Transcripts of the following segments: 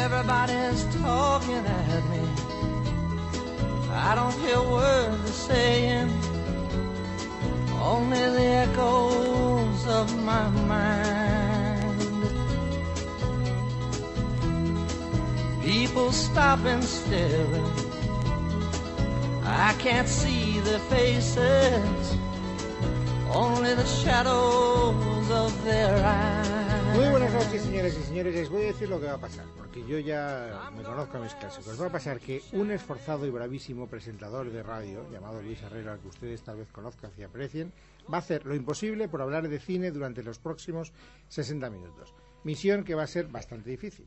Everybody's talking at me. I don't hear words they're saying, only the echoes of my mind. People stop and staring. I can't see their faces, only the shadows of their eyes. Muy buenas noches, señores y señores. Les voy a decir lo que va a pasar, porque yo ya me conozco a mis clásicos. Va a pasar que un esforzado y bravísimo presentador de radio, llamado Luis Herrera, al que ustedes tal vez conozcan y aprecien, va a hacer lo imposible por hablar de cine durante los próximos 60 minutos. Misión que va a ser bastante difícil,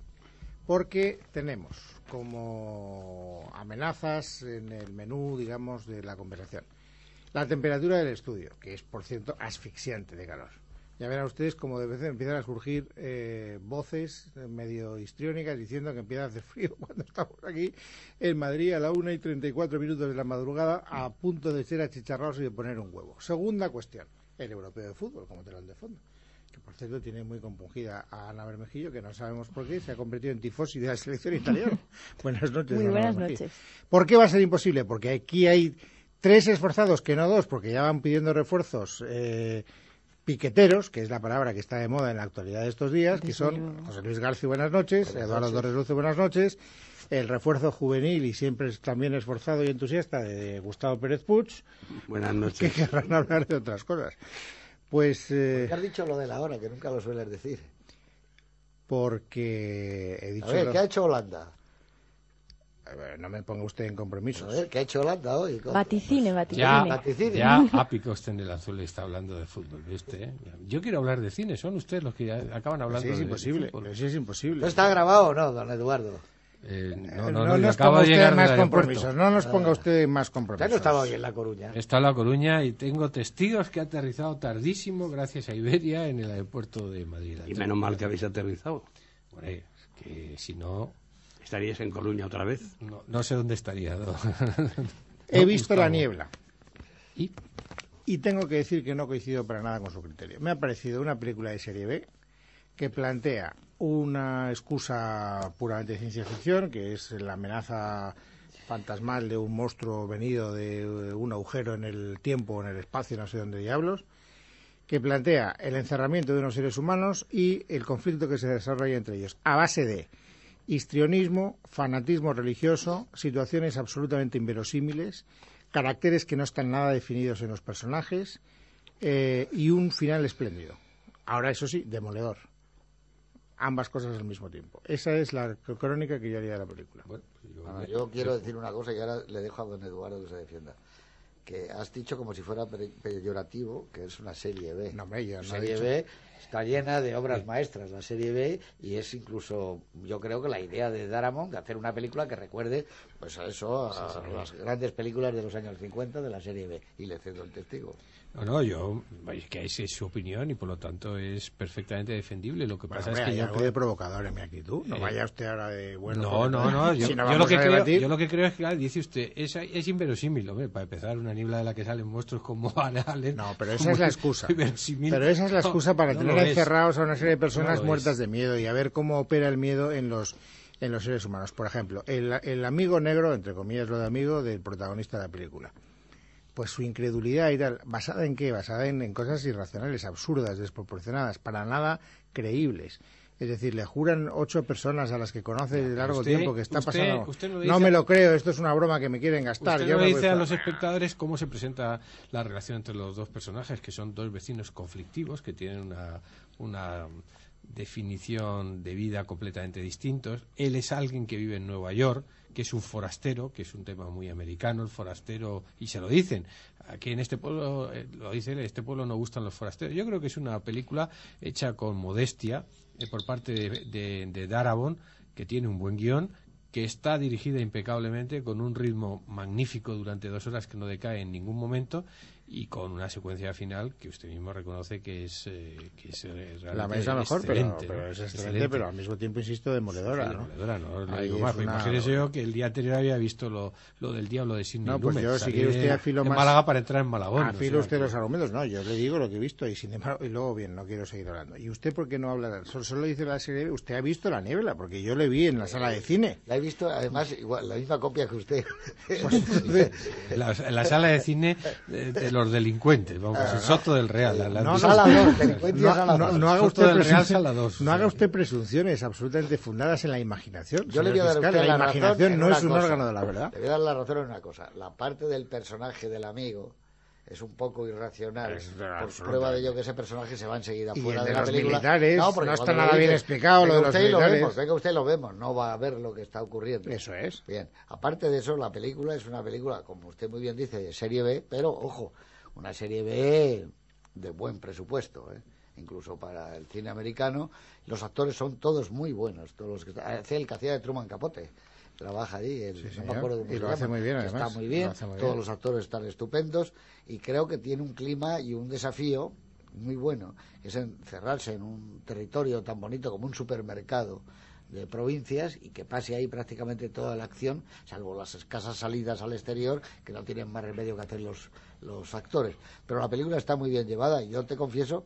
porque tenemos como amenazas en el menú, digamos, de la conversación. La temperatura del estudio, que es, por cierto, asfixiante de calor. Ya verán ustedes como de vez en empiezan a surgir eh, voces eh, medio histriónicas diciendo que empieza a hacer frío cuando estamos aquí en Madrid a la 1 y 34 minutos de la madrugada a punto de ser achicharrados y de poner un huevo. Segunda cuestión, el europeo de fútbol como telón de fondo que por cierto tiene muy compungida a Ana Bermejillo, que no sabemos por qué, se ha convertido en tifosi de la selección italiana. buenas noches. Muy buenas noches. ¿Por qué va a ser imposible? Porque aquí hay tres esforzados, que no dos, porque ya van pidiendo refuerzos eh, piqueteros, que es la palabra que está de moda en la actualidad de estos días, que son. José Luis García, buenas noches, Eduardo Torres Luce, buenas noches, el refuerzo juvenil y siempre es también esforzado y entusiasta de Gustavo Pérez Puig, Buenas que noches. querrán hablar de otras cosas. Pues eh, ¿Qué has dicho lo de la hora, que nunca lo sueles decir? porque he dicho... A ver, lo- ¿qué ha hecho Holanda? Ver, no me ponga usted en A ver, ¿qué ha hecho Holanda hoy? Vaticine, Ya, vaticine. Vaticine. ya Apico en el azul está hablando de fútbol, eh? Yo quiero hablar de cine, son ustedes los que ya acaban hablando Sí, es de- imposible, de fútbol. pero sí es imposible. ¿No está grabado o no, don Eduardo? Eh, Eh, no, no, no, yo nos acabo ponga de usted llegar más compromisos, no nos ponga usted más Ya compromisos. no estaba hoy en La Coruña. Está en La Coruña y tengo testigos que ha aterrizado tardísimo gracias a Iberia en el aeropuerto de Madrid. Y menos mal que habéis aterrizado. Hombre, es que si no, ¿Estaríais en Coruña otra vez? no, no sé dónde estaría. ¿no? He No, visto Gustavo. la niebla Y y tengo que decir que no coincido para nada con su criterio. Me ha parecido una película de serie B que plantea una excusa puramente de ciencia ficción, que es la amenaza fantasmal de un monstruo venido de un agujero en el tiempo, en el espacio, no sé dónde diablos, que plantea el encerramiento de unos seres humanos y el conflicto que se desarrolla entre ellos, a base de histrionismo, fanatismo religioso, situaciones absolutamente inverosímiles, caracteres que no están nada definidos en los personajes eh, y un final espléndido. Ahora, eso sí, demoledor. Ambas cosas al mismo tiempo. Esa es la crónica que yo haría de la película. bueno, yo- Bueno, yo quiero decir una cosa y ahora le dejo a don Eduardo que se defienda. Que has dicho como si fuera pe- peyorativo que es una serie B. No, hombre, yo no La he serie dicho- B está llena de obras maestras, la serie B, y es incluso, yo creo que la idea de Daramon de hacer una película que recuerde pues a eso, a las grandes películas de los años 50 de la serie B. Y le cedo el testigo. No, no, yo, es que esa es su opinión y por lo tanto es perfectamente defendible. Lo que Bueno, pasa hombre, es que yo algo creo- de provocador en mi actitud. No Eh, vaya usted ahora de bueno. no, no, no. Yo, si no yo vamos lo que creo, yo lo que creo es que, claro, dice usted, es, es inverosímil, hombre, para empezar, una niebla de la que salen monstruos como Van Allen. No, pero esa es la excusa. Pero esa es la excusa para No, tener lo es. encerrados a una serie de personas No muertas es. de miedo y a ver cómo opera el miedo en los en los seres humanos. Por ejemplo, el, el amigo negro, entre comillas lo de amigo, del protagonista de la película. Pues su incredulidad y tal, ¿basada en qué? Basada en, en cosas irracionales, absurdas, desproporcionadas, para nada creíbles. Es decir, le juran ocho personas a las que conoce de largo usted- tiempo que está usted- pasando. usted no me lo creo, esto es una broma que me quieren gastar. Usted no me dice a fuera". los espectadores cómo se presenta la relación entre los dos personajes, que son dos vecinos conflictivos, que tienen una, una definición de vida completamente distintos. Él es alguien que vive en Nueva York, que es un forastero, que es un tema muy americano, el forastero, y se lo dicen. Aquí en este pueblo, eh, lo dice él, en este pueblo no gustan los forasteros. Yo creo que es una película hecha con modestia eh, por parte de, de, de que tiene un buen guion, que está dirigida impecablemente, con un ritmo magnífico durante dos horas que no decae en ningún momento, y con una secuencia final que usted mismo reconoce que es, eh, que es eh, La realmente mesa mejor, pero, excelente, pero ¿no? es excelente, pero al mismo tiempo, insisto, demoledora, Sí, ¿no? demoledora, no, no digo más, pero una- imagínese yo que el día anterior había visto lo, lo del diablo de Sidney No, pues Lumet, yo, si quiere usted afilo en más- Málaga para entrar en Malagón. o Afilo sea usted los argumentos, no, yo le digo lo que he visto y sin embargo, y luego bien, no quiero seguir hablando. ¿Y usted por qué no habla? Solo, solo dice la serie, usted ha visto la niebla, porque yo le vi en la sala de cine. La he visto, además, igual, la misma copia que usted. En la, en la sala de cine de, de los delincuentes, vamos, el Soto del Real. la- la- No, dos, no, no, dos. no haga usted del Real, no haga usted presunciones absolutamente fundadas en la imaginación. Yo le voy a dar a fiscal. usted la la razón imaginación en no una es un cosa. órgano de la verdad. Le voy a dar la razón en una cosa. La parte del personaje del amigo es un poco irracional. Es por prueba de ello que ese personaje se va enseguida Y fuera el de, de la los película. militares, porque no está nada bien explicado lo "Venga de los usted y lo militares". vemos, venga usted y lo vemos. No va a ver lo que está ocurriendo. Eso es. Bien, aparte de eso, la película es una película, como usted muy bien dice, de serie B, pero ojo, una serie B de buen presupuesto, ¿eh? incluso para el cine americano. Los actores son todos muy buenos, todos los que hace el que hacía de Truman Capote. Trabaja allí, el- no me acuerdo cómo Y lo llama, hace muy bien, además. Está muy bien, muy todos bien. los actores están estupendos y creo que tiene un clima y un desafío muy bueno, es encerrarse en un territorio tan bonito como un supermercado de provincias y que pase ahí prácticamente toda la acción, salvo las escasas salidas al exterior que no tienen más remedio que hacer los, los actores. Pero la película está muy bien llevada y yo te confieso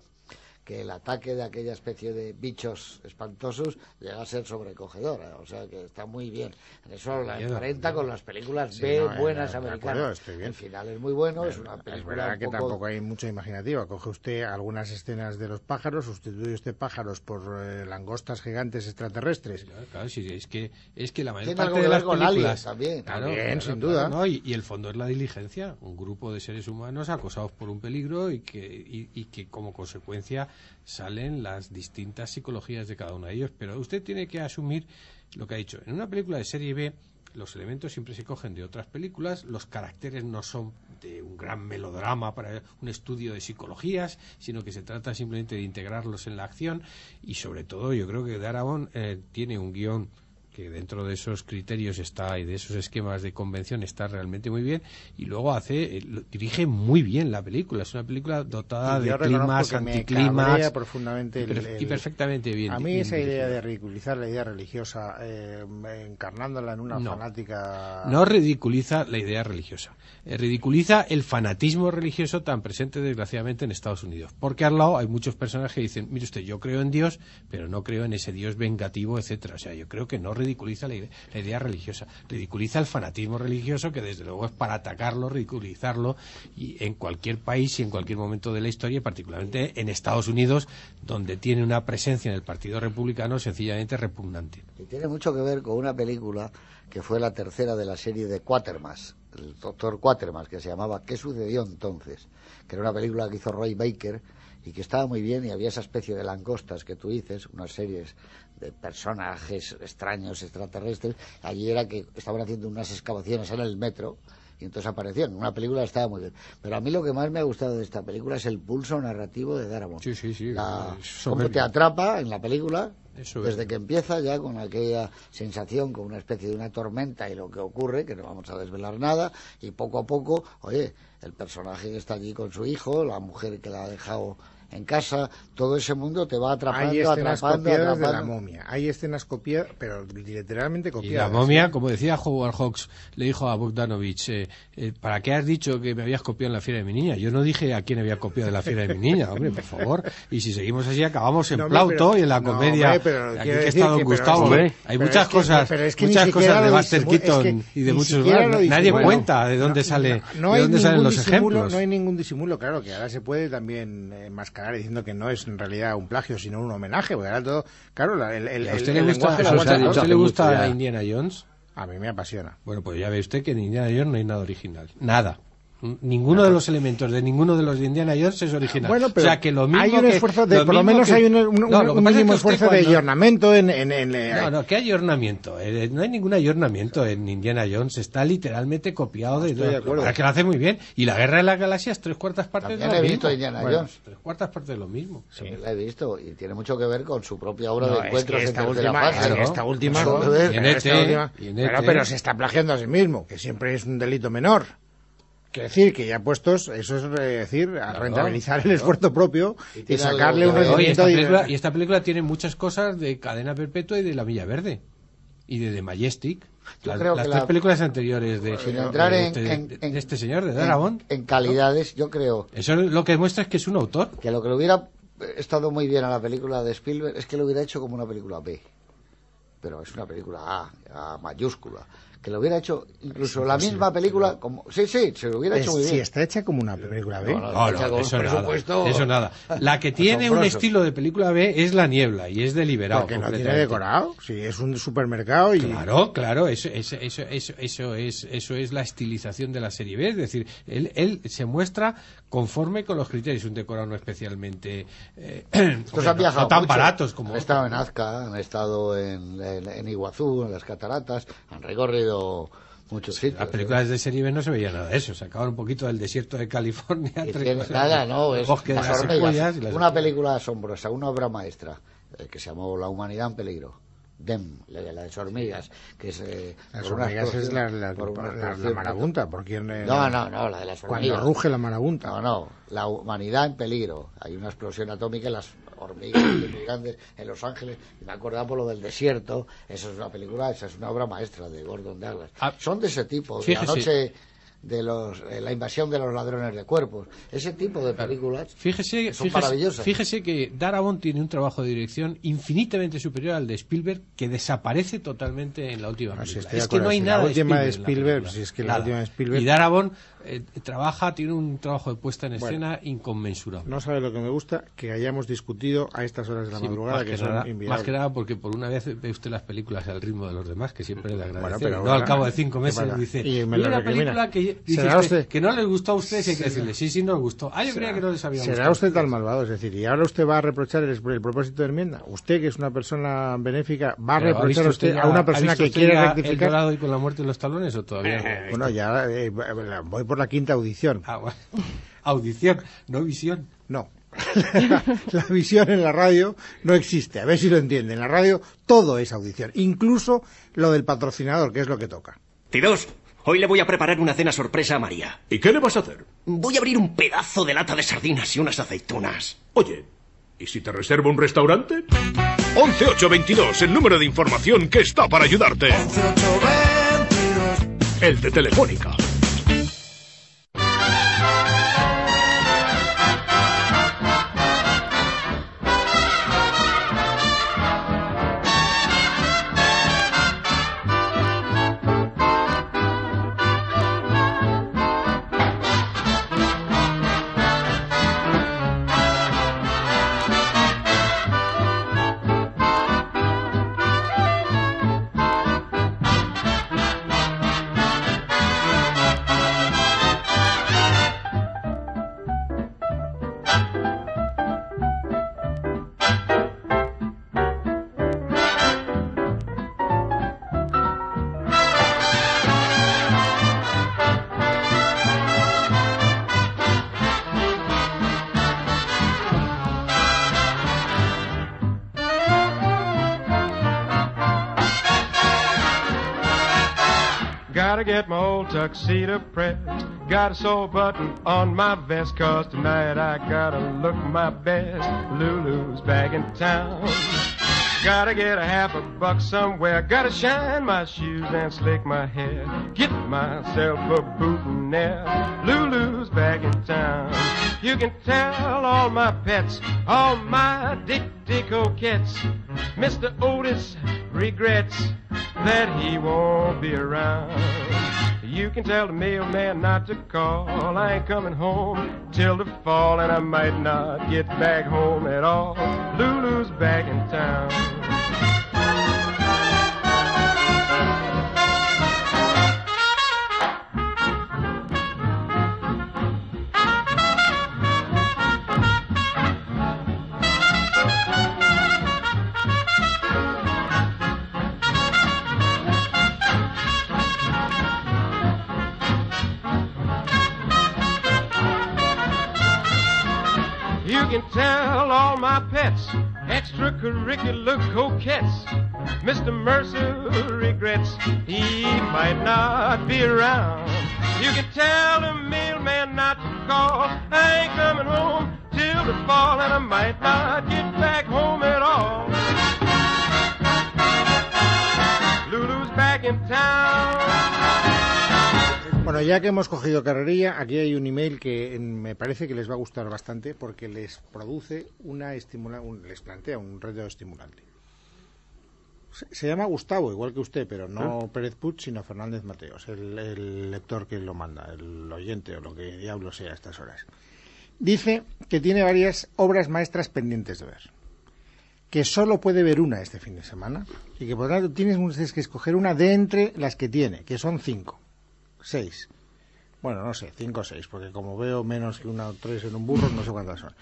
que el ataque de aquella especie de bichos espantosos llega a ser sobrecogedora, o sea que está muy bien. En eso la miedo. con las películas Sí, B no, eh, buenas americanas. estoy bien. El final es muy bueno, es una Es película verdad un que poco- tampoco hay mucha imaginativa. Coge usted algunas escenas de los pájaros, sustituye usted pájaros por eh, langostas gigantes extraterrestres. Claro, claro, sí, es que es que la mayor Tiene parte algo de las películas Aliens también. También, sin claro, duda. ¿no? y, y el fondo es la diligencia, un grupo de seres humanos acosados por un peligro y que y, y que como consecuencia salen las distintas psicologías de cada uno de ellos. Pero usted tiene que asumir lo que ha dicho. En una película de serie B los elementos siempre se cogen de otras películas, los caracteres no son de un gran melodrama para un estudio de psicologías, sino que se trata simplemente de integrarlos en la acción y sobre todo yo creo que Darabont eh, tiene un guion que dentro de esos criterios está y de esos esquemas de convención está realmente muy bien y luego hace eh, dirige muy bien la película es una película dotada de climas anticlimas profundamente y, el- per- y el- perfectamente bien A mí bien esa idea de ridiculizar la idea religiosa, eh, encarnándola en una No. fanática... No ridiculiza la idea religiosa. Eh, ridiculiza el fanatismo religioso tan presente, desgraciadamente, en Estados Unidos. Porque al lado hay muchos personajes que dicen, mire usted, yo creo en Dios, pero no creo en ese Dios vengativo, etcétera. O sea, yo creo que no ridiculiza la idea, la idea religiosa. Ridiculiza el fanatismo religioso, que desde luego es para atacarlo, ridiculizarlo, y en cualquier país y en cualquier momento de la historia, particularmente en Estados Unidos, donde tiene una presencia en el Partido Republicano sencillamente repugnante. Y tiene mucho que ver con una película que fue la tercera de la serie de Quatermass, el doctor Quatermass, que se llamaba ¿Qué sucedió entonces? Que era una película que hizo Roy Baker y que estaba muy bien y había esa especie de langostas que tú dices, unas series de personajes extraños, extraterrestres. Allí era que estaban haciendo unas excavaciones en el metro y entonces aparecían. Una película estaba muy bien. Pero a mí lo que más me ha gustado de esta película es el pulso narrativo de Darabont. Sí, sí, sí, La- cómo te atrapa en la película Es soberbio. desde que empieza ya con aquella sensación, con una especie de una tormenta y lo que ocurre, que no vamos a desvelar nada, y poco a poco, oye, el personaje que está allí con su hijo, la mujer que la ha dejado en casa, todo ese mundo te va atrapando, Hay escenas atrapando, copiadas de la momia. Hay escenas copiadas, pero literalmente Y copiadas. la momia, como decía Howard Hawks, le dijo a Bogdanovich, eh, eh, ¿para qué has dicho que me habías copiado en la fiera de mi niña? Yo no dije a quién había copiado de la fiera de mi niña, hombre, por favor. Y si seguimos así, acabamos en No, Plauto pero- y en la no, comedia. hombre, pero aquí que está Don que- pero Gustavo. ¿eh? Hay pero muchas es que- cosas, pero es que ni muchas cosas de Buster es Keaton que y de muchos más. Nadie cuenta de dónde No, sale, no de hay dónde salen los disimulo, ejemplos. No hay ningún disimulo, claro, que ahora se puede también eh, diciendo que no es en realidad un plagio, sino un homenaje, porque ahora todo, claro, la- el, el, ¿A usted el le gusta, lenguaje a usted- a todo. usted le gusta. Indiana Jones? A mí me apasiona. Bueno, pues ya ve usted que en Indiana Jones no hay nada original. Nada. Ninguno de los elementos de ninguno de los de Indiana Jones es original. Bueno, pero o sea que lo mismo hay un que- esfuerzo, de, lo por lo mismo menos que- hay un, un- No, un- pasa es mínimo que esfuerzo de cuando- ayornamiento en... en, en- eh, No, no, ¿qué ayornamiento? Eh, no hay ningún ayornamiento en Indiana Jones. Está literalmente copiado de... Estoy de acuerdo. Para que lo hace muy bien. Y la Guerra de las Galaxias, tres cuartas partes También de lo he mismo. visto Indiana Bueno, Jones. Tres cuartas partes de lo mismo. También La he visto y tiene mucho que ver con su propia obra No, de es encuentros que en esta última, fase, es ¿no? esta última, en en pero se está plagiando a sí mismo, que siempre es un delito menor. Quiero decir que ya puestos, eso es eh, decir, a rentabilizar el esfuerzo propio Y y, sacarle algo un rendimiento. esta de- película, y esta película tiene muchas cosas de Cadena Perpetua y de La Villa Verde. Y de The Majestic. Yo Las, creo las que tres la- películas anteriores de, Sin de entrar en, este, en- de en- este señor, de en- Darabont. En, calidades, yo creo Eso lo que demuestra es que es un autor. que lo que le hubiera estado muy bien a la película de Spielberg es que lo hubiera hecho como una película B. Pero es una película A, A mayúscula. Que lo hubiera hecho incluso la misma película como... Sí, sí, se lo hubiera Es- hecho muy si bien. está hecha como una película B. No, no, eso nada, eso nada. La que tiene un estilo de película B es La Niebla y es deliberado. Porque no tiene decorado. Sí, es un supermercado y. Claro, claro, eso, eso, eso, eso, eso es, eso es la estilización de la serie B. Es decir, él, él se muestra conforme con los criterios. Un decorado no especialmente. eh, Estos han no- viajado no tan mucho. baratos como. Han estado en Azca, han estado en, en, en Iguazú, en las cataratas, han recorrido muchos sitios. Las películas de serie B no se veía nada de eso. Sacaban un poquito del desierto de California. Y cosas- nada, no, es las las hormigas. y las- una película asombrosa, una obra maestra, eh, que se llamó La humanidad en peligro. Dem, la de las hormigas, que es... eh, Las hormigas es la, la, por una la- la explosión- marabunta. ¿Por quién, eh, No, no, no, la de las hormigas. Cuando ruge la marabunta. No, no, la humanidad en peligro. Hay una explosión atómica en las hormigas muy grandes en Los Ángeles. Y me acordaba por lo del desierto. Eso es una película, esa es una obra maestra de Gordon Douglas. Ah, Son de ese tipo. fíjese. La noche de los, eh, la invasión de los ladrones de cuerpos. Ese tipo de películas. Fíjese, Son fíjese, maravillosas. fíjese que Darabont tiene un trabajo de dirección infinitamente superior al de Spielberg que desaparece totalmente en la última No, película. de es que no hay si la nada última de Spielberg. si es que la última de Spielberg- Y Darabont eh, trabaja, tiene un trabajo de puesta en Bueno. escena inconmensurable. No sabe lo que me gusta, que hayamos discutido a estas horas de la Sí, madrugada, que, que son más que nada porque por una vez ve usted las películas al ritmo de los demás, que siempre le agradece. Bueno, no bueno, al cabo de cinco ¿qué meses dice, Y me "Vi lo una película que, dice ¿Será usted, usted- que no le gustó a usted, sí hay que decirle, sí, sí, nos gustó. Ah, yo creía que no les había ¿Será usted tan malvado? Es decir, ¿y ahora usted va a reprochar el, el propósito de enmienda? ¿Usted, que es una persona benéfica, va a Pero, ¿ha reprochar usted a una ha persona visto que usted quiere rectificar? dorado y con la muerte en los talones o todavía no? Bueno, ya eh, voy por la quinta audición. Ah, bueno. Audición, no visión. No. la visión en la radio no existe. A ver si lo entiende. En la radio todo es audición. Incluso lo del patrocinador, que es lo que toca. Tiros, hoy le voy a preparar una cena sorpresa a María. ¿Y qué le vas a hacer? Voy a abrir un pedazo de lata de sardinas y unas aceitunas. Oye, ¿y si te reservo un restaurante? 11822, el número de información que está para ayudarte. El de Telefónica. Gotta get my old tuxedo pressed. Got a sore button on my vest, cause tonight I gotta look my best. Lulu's back in town. Gotta get a half a buck somewhere. Gotta shine my shoes and slick my hair. Get myself a boutonniere. Lulu's back in town. You can tell all my pets, all my dick dick coquettes. Mr. Otis regrets that he won't be around. You can tell the mailman not to call. I ain't coming home till the fall, and I might not get back home at all. Lulu's back in town. Extracurricular coquettes. Mr. Mercer regrets he might not be around. You can tell the mail man not to call. I ain't coming home till the fall, and I might not get back home Bueno, ya que hemos cogido carrerilla, aquí hay un email que eh, me parece que les va a gustar bastante porque les produce una estimula un- les plantea un reto estimulante. Se, se llama Gustavo, igual que usted, pero no Pérez Puig, sino Fernández Mateos, el, el lector que lo manda, el oyente o lo que diablo sea a estas horas. Dice que tiene varias obras maestras pendientes de ver, que solo puede ver una este fin de semana y que por lo tanto tienes que escoger una de entre las que tiene, que son cinco seis. Bueno, no sé, cinco o seis, porque como veo menos que una o tres en un burro, no sé cuántas son.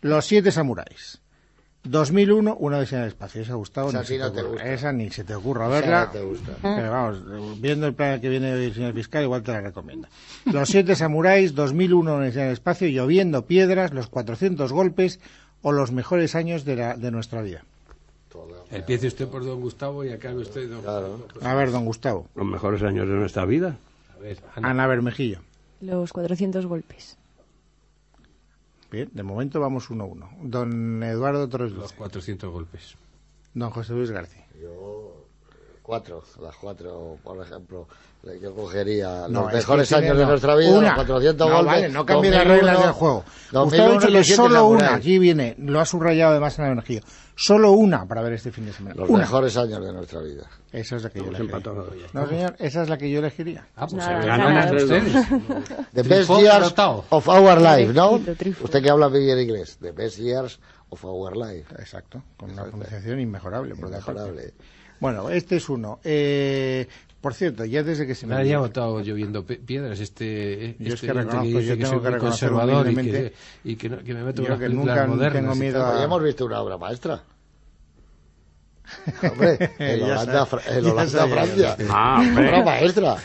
Los siete samuráis. 2001, una vez en el espacio. Esa, Gustavo, Esa ni se te no te ocurra. gusta. Esa ni se te ocurra verla. no te gusta. Pero vamos, viendo el plan que viene hoy el señor fiscal, igual te la recomienda. Los siete samuráis, 2001, una vez en el espacio, lloviendo piedras, los 400 golpes o los mejores años de, la, de nuestra vida. Empiece usted por don Gustavo y acabe usted don Claro. A ver, don Gustavo. Los mejores años de nuestra vida. A ver, Ana. Ana Bermejillo. Los 400 golpes. Bien, de momento vamos 1-1. Don Eduardo Torres los Luce. 400 golpes. Don José Luis García. Yo, cuatro, las cuatro, por ejemplo. Yo cogería No, los es mejores que años de no. nuestra vida, Una. los 400 no, golpes. Vale, no cambie las 2001, reglas del juego. Usted ha 2001 dicho y que solo una, aquí viene, lo ha subrayado además en el Bermejillo. Solo una para ver este fin de semana. Los una. mejores años de nuestra vida. Esa es la que yo Hemos elegiría. empatado. No, señor, esa es la que yo elegiría. Ah, pues ganan Nada. ustedes. The best years of our life, ¿no? Usted que habla bien inglés. The best years of our life. Exacto, con una pronunciación inmejorable. Por. Inmejorable. Bueno, este es uno. Eh, por cierto, ya desde que se me... Nadie ha votado lloviendo piedras. Este, Yo es este que reconozco, dice yo que tengo soy que reconocer conservador y que, y que, no- que me meto Yo que nunca modernas. tengo miedo a- hemos visto una obra maestra. Hombre, el Holanda, el Holanda Francia. Ah. Obra maestra.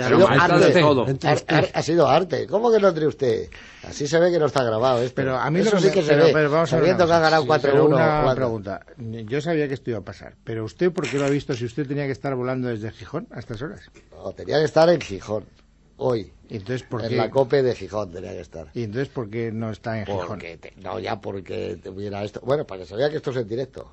Ha sido arte. de todo. Ha sido arte. ¿Cómo que no entre usted? Así se ve que no está grabado esto. Pero a mí Eso lo que sí me- que se pero- ve. pero vamos a ver sabiendo que ha ganado Sí, 4-1. pero una pregunta. Yo sabía que esto iba a pasar, pero usted, ¿por qué lo ha visto si usted tenía que estar volando desde Gijón a estas horas? No, tenía que estar en Gijón. Hoy. Entonces, ¿por En qué? la COPE de Gijón tenía que estar. Y entonces, ¿por qué no está en Gijón? Porque te- no, ya porque tuviera esto. Bueno, para que se vea que esto es en directo.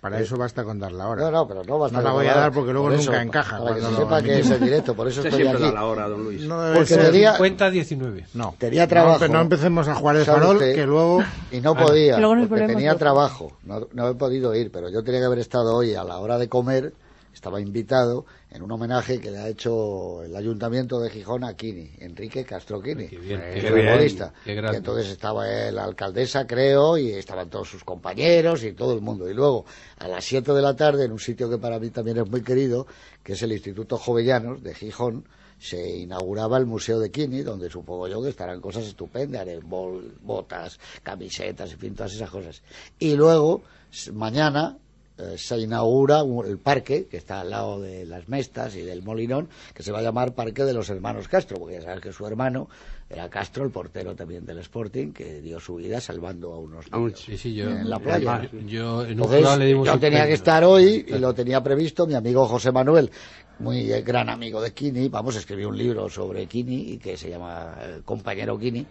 Para eso basta con dar la hora. No, no, pero no basta No la voy a dar porque luego Por nunca encaja Para que se sepa que es en directo, por eso estoy aquí. la hora, don Luis. No debe Porque ser- tenía- 50 19. No. Tenía trabajo. no empecemos a jugar el ¿Sabe farol, usted? que luego... Y no podía, Que luego porque tenía trabajo. No, no he podido ir, pero yo tenía que haber estado hoy a la hora de comer. Estaba invitado en un homenaje que le ha hecho el Ayuntamiento de Gijón a Kini, Enrique Castro Kini. Qué bien, el qué bien. futbolista. Qué entonces estaba la alcaldesa, creo, y estaban todos sus compañeros y todo el mundo. Y luego, a las 7 de la tarde, en un sitio que para mí también es muy querido, que es el Instituto Jovellanos de Gijón, se inauguraba el Museo de Kini, donde supongo yo que estarán cosas estupendas, botas, camisetas, en fin, todas esas cosas. Y luego, mañana, eh, se inaugura un- el parque, que está al lado de las Mestas y del Molinón, que se va a llamar Parque de los Hermanos Castro, porque ya sabes que su hermano era Castro, el portero también del Sporting, que dio su vida salvando a unos A un niños Sí, sí, yo, en la playa. yo en un Entonces, jurado le dimos yo un tenía que estar hoy y lo tenía previsto. Mi amigo José Manuel, muy eh, gran amigo de Kini, vamos, escribió un libro sobre Kini y que se llama eh, Compañero Kini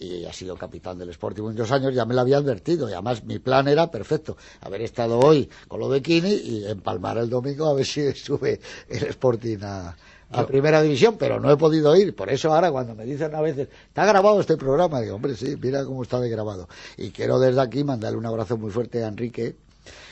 y ha sido capitán del Sporting muchos años, ya me lo había advertido y además mi plan era perfecto, haber estado hoy con lo de Kini y empalmar el domingo a ver si sube el Sporting a, a primera división, pero no he podido ir, por eso ahora cuando me dicen a veces, ¿está grabado este programa? Digo, hombre, sí, mira cómo está de grabado. Y quiero desde aquí mandarle un abrazo muy fuerte a Enrique,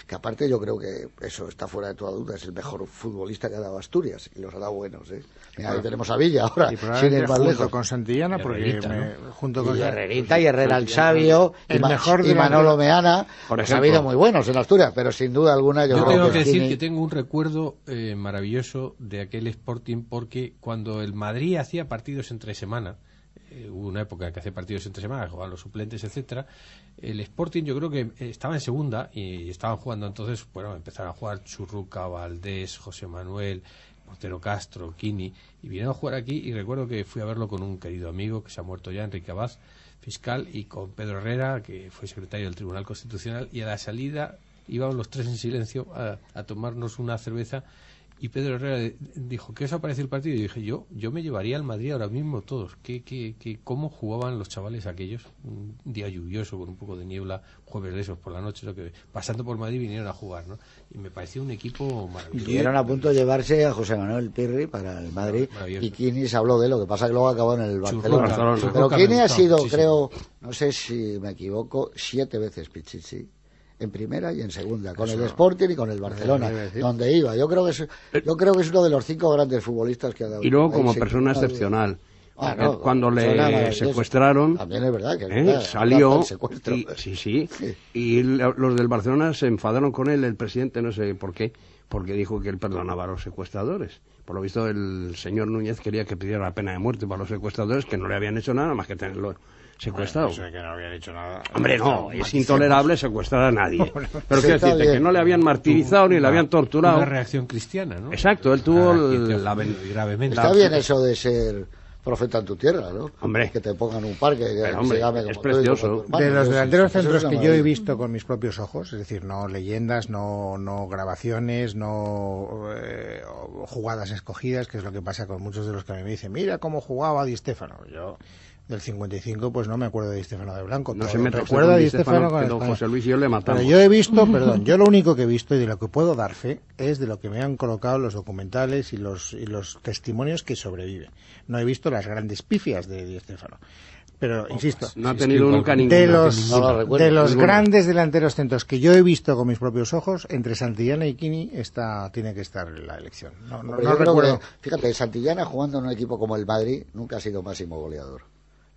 que aparte yo creo que eso está fuera de toda duda, es el mejor futbolista que ha dado Asturias, y los ha dado buenos, ¿eh? Mira, ahí tenemos a Villa ahora, Y sin ir más junto lejos. con Santillana, porque Herrerita, me- junto con Y Herrerita y Herrera el Sabio y, El Ma- mejor y de la- Manolo Meana Por pues ha habido muy buenos en Asturias pero sin duda alguna yo, Yo creo tengo que decir que tengo un recuerdo eh, maravilloso de aquel Sporting porque cuando el Madrid hacía partidos entre semana, eh, hubo una época que hacía partidos entre semana, jugaban los suplentes, etcétera, el Sporting yo creo que estaba en segunda y estaban jugando entonces, bueno, empezaron a jugar Churruca, Valdés, José Manuel, Portero Castro, Kini, y vinieron a jugar aquí y recuerdo que fui a verlo con un querido amigo que se ha muerto ya, Enrique Abad, fiscal, y con Pedro Herrera, que fue secretario del Tribunal Constitucional, y a la salida íbamos los tres en silencio a tomarnos una cerveza Y Pedro Herrera dijo, ¿qué os ha parecido el partido? Y dije, yo yo me llevaría al Madrid ahora mismo todos. ¿Qué, qué, qué, ¿Cómo jugaban los chavales aquellos? Un día lluvioso, con un poco de niebla, jueves de esos por la noche, lo que pasando por Madrid vinieron a jugar, ¿no? Y me pareció un equipo maravilloso. Estuvieron a punto de llevarse a José Manuel Pirri para el Madrid Maravilloso. y Kini se habló de lo que pasa que luego acabó en el Barcelona. Pero Kini ha sido, creo, no sé si me equivoco, siete veces Pichichi. En primera y en segunda, con el Sporting y con el Barcelona, donde iba. Yo creo que es, yo creo que es uno de los cinco grandes futbolistas que ha dado. Y luego como persona excepcional. Ah, Eh, no, Cuando le secuestraron, También es verdad que es ¿eh? salió y, sí, sí, Sí. y los del Barcelona se enfadaron con él, el presidente, no sé por qué, porque dijo que él perdonaba a los secuestradores. Por lo visto, el señor Núñez quería que pidiera la pena de muerte para los secuestradores, que no le habían hecho nada más que tenerlo secuestrado. De que no habían hecho nada. Hombre, no, es intolerable secuestrar a nadie. Pero quiero decirte que no le habían martirizado ni le habían torturado. Una reacción cristiana, ¿no? Exacto, él tuvo la gravemente. Está bien eso de ser profeta en tu tierra, ¿no? Hombre. Que te pongan un parque, que Pero, hombre, se llame como es tú y como precioso. hermano. De los delanteros es centros una que yo he visto con mis propios ojos, es decir, no leyendas, no, no grabaciones, no eh, jugadas escogidas, que es lo que pasa con muchos de los que a mí me dicen, mira cómo jugaba Di Stéfano. Yo del 55 pues no me acuerdo de Di Stéfano de Blanco. No pero se meta usted recuerdo a con don. José Luis y yo le matamos. Pero yo he visto, perdón, yo lo único que he visto y de lo que puedo dar fe es de lo que me han colocado los documentales y los, y los testimonios que sobreviven. No he visto las grandes pifias de Di Stéfano. Pero, insisto, No ha tenido que nunca ninguna. de los, No lo recuerdo, de los ninguna. grandes delanteros centros que yo he visto con mis propios ojos, entre Santillana y Kini está, tiene que estar en la elección. No, no, no recuerdo. que, fíjate, Santillana jugando en un equipo como el Madrid nunca ha sido máximo goleador.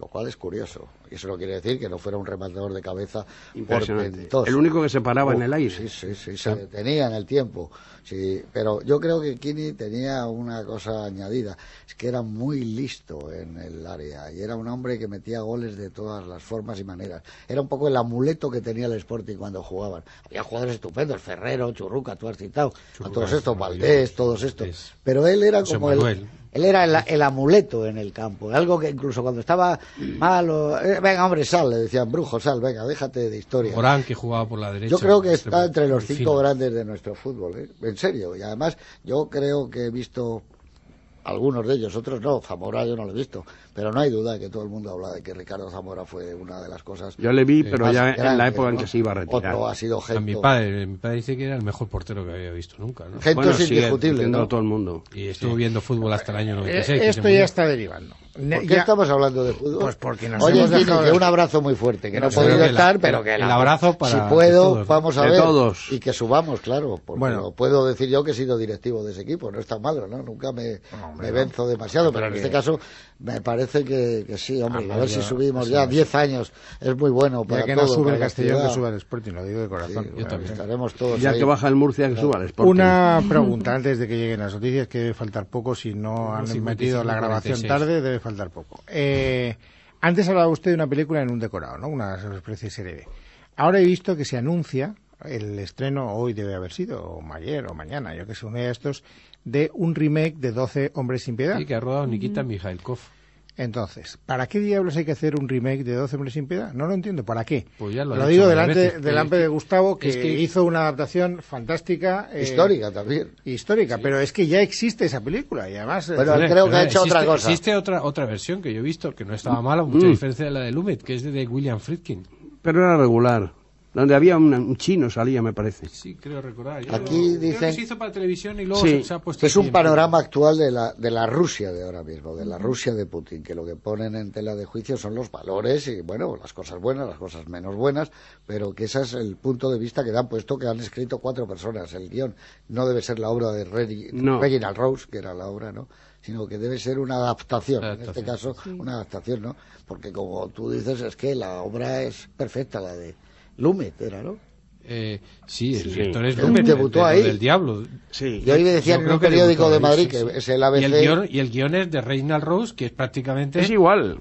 Lo cual es curioso. Y eso no quiere decir que no fuera un rematador de cabeza portentoso. El único que se paraba en el aire. Sí, sí, sí, se detenía en el tiempo. Sí, pero yo creo que Kini tenía una cosa añadida, es que era muy listo en el área y era un hombre que metía goles de todas las formas y maneras. Era un poco el amuleto que tenía el Sporting cuando jugaban. Había jugadores estupendos, Ferrero, Churruca, tú has citado, a todos es estos, Valdés, todos estos. Pero él era como el, él era el, el amuleto en el campo, algo que incluso cuando estaba mal, o, eh, venga hombre, sal, le decían, brujo, sal, venga, déjate de historia. Morán, que jugaba por la derecha. Yo creo que extremo, está entre los cinco grandes de nuestro fútbol, ¿eh? En serio. Y además, yo creo que he visto algunos de ellos, otros no. Zamora yo no lo he visto, pero no hay duda de que todo el mundo habla de que Ricardo Zamora fue una de las cosas. Yo le vi, pero más ya en la época en que se iba a retirar. Otro ha sido A mi Gento. padre, mi padre dice que era el mejor portero que había visto nunca, ¿no? Gento Bueno, es indiscutible, todo el mundo. Y estuvo viendo fútbol hasta el año Eh, 96. que se esto ya está derivando. ¿Por qué ya- estamos hablando de fútbol? Pues porque nos Oye, hemos dejado que un abrazo muy fuerte, que no he Yo podido el- estar, pero que el la- abrazo para Si puedo, todos, vamos a De ver. todos. Y que subamos, claro. Porque Bueno. puedo decir yo que he sido directivo de ese equipo, no es tan malo, ¿no? Nunca me, me venzo demasiado, pero en este caso me parece que, que sí, hombre. Ah, a ver ya, si subimos sí, ya sí. 10 años, es muy bueno para Ya que no sube el Castellón, que suba el Sporting, lo digo de Sí, corazón. bueno, también. Estaremos todos Ya ahí. que baja el Murcia, que suba al Sporting. Una pregunta antes de que lleguen las noticias, que debe faltar poco. Si no han 55, metido la grabación 46. tarde, debe faltar poco. Eh, antes hablaba usted de una película en un decorado, ¿no? Una especie de serie B. Ahora he visto que se anuncia el estreno, hoy debe haber sido, o ayer o mañana, yo que sé, uno de estos, de un remake de 12 Hombres sin Piedad. Sí, que ha rodado Nikita Mikhailkov. Entonces, ¿para qué diablos hay que hacer un remake de 12 hombres sin piedad? No lo entiendo. ¿Para qué? Pues ya lo lo digo delante, delante de Gustavo, que, es que- hizo una adaptación fantástica. eh, Histórica también. Histórica, pero es que ya existe esa película y además... eh, Bueno, creo que ha hecho existe, otra cosa. Existe otra, otra versión que yo he visto que no estaba mala, mucha Mm. diferencia de la de Lumet, que es de, de William Friedkin. Pero era regular. Donde había un, un chino salía, me parece. Sí, creo recordar. Yo Aquí creo dicen- que se hizo para televisión y luego Sí, se, se ha puesto. Es un panorama actual de la, de la Rusia de ahora mismo, de la Rusia de Putin, que lo que ponen en tela de juicio son los valores y, bueno, las cosas buenas, las cosas menos buenas, pero que ese es el punto de vista que dan puesto que han escrito cuatro personas. El guion no debe ser la obra de Reg- No. Reginald Rose, que era la obra, ¿no? Sino que debe ser una adaptación, en este caso, una adaptación, ¿no? Porque como tú dices, es que la obra es perfecta, la de Lumet, era, ¿no? Eh, sí, el Sí. director es Lumet, debutó el- el ahí. del Diablo. Sí. Y hoy me decían Yo en creo un periódico de ahí, Madrid, sí, que sí. es el ABC. Y el, guion, y el guion es de Reginald Rose, que es prácticamente Es igual.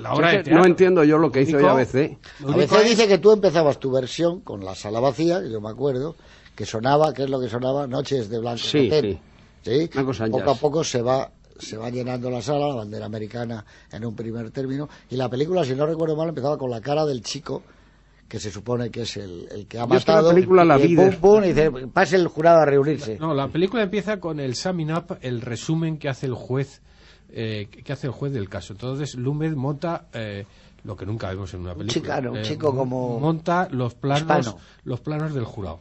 la obra Yo de no entiendo yo lo que hizo hoy ABC. lo A único veces es- dice que tú empezabas tu versión con la sala vacía, que yo me acuerdo, que sonaba, ¿qué es lo que sonaba? Noches de blanco. Sí, satén. ¿Sí? Cosa Poco jazz. a poco se va se va llenando la sala, la bandera americana en un primer término, y la película, si no recuerdo mal, empezaba con la cara del chico que se supone que es el, el que ha Yo que la matado. película la y pum, pum, y dice, pase el jurado a reunirse. No, la película empieza con el summing up, el resumen que hace el juez, eh, que hace el juez del caso. Entonces, Lumed monta eh, lo que nunca vemos en una película. chicano, un Eh, chico como monta los planos, hispano. los planos del jurado.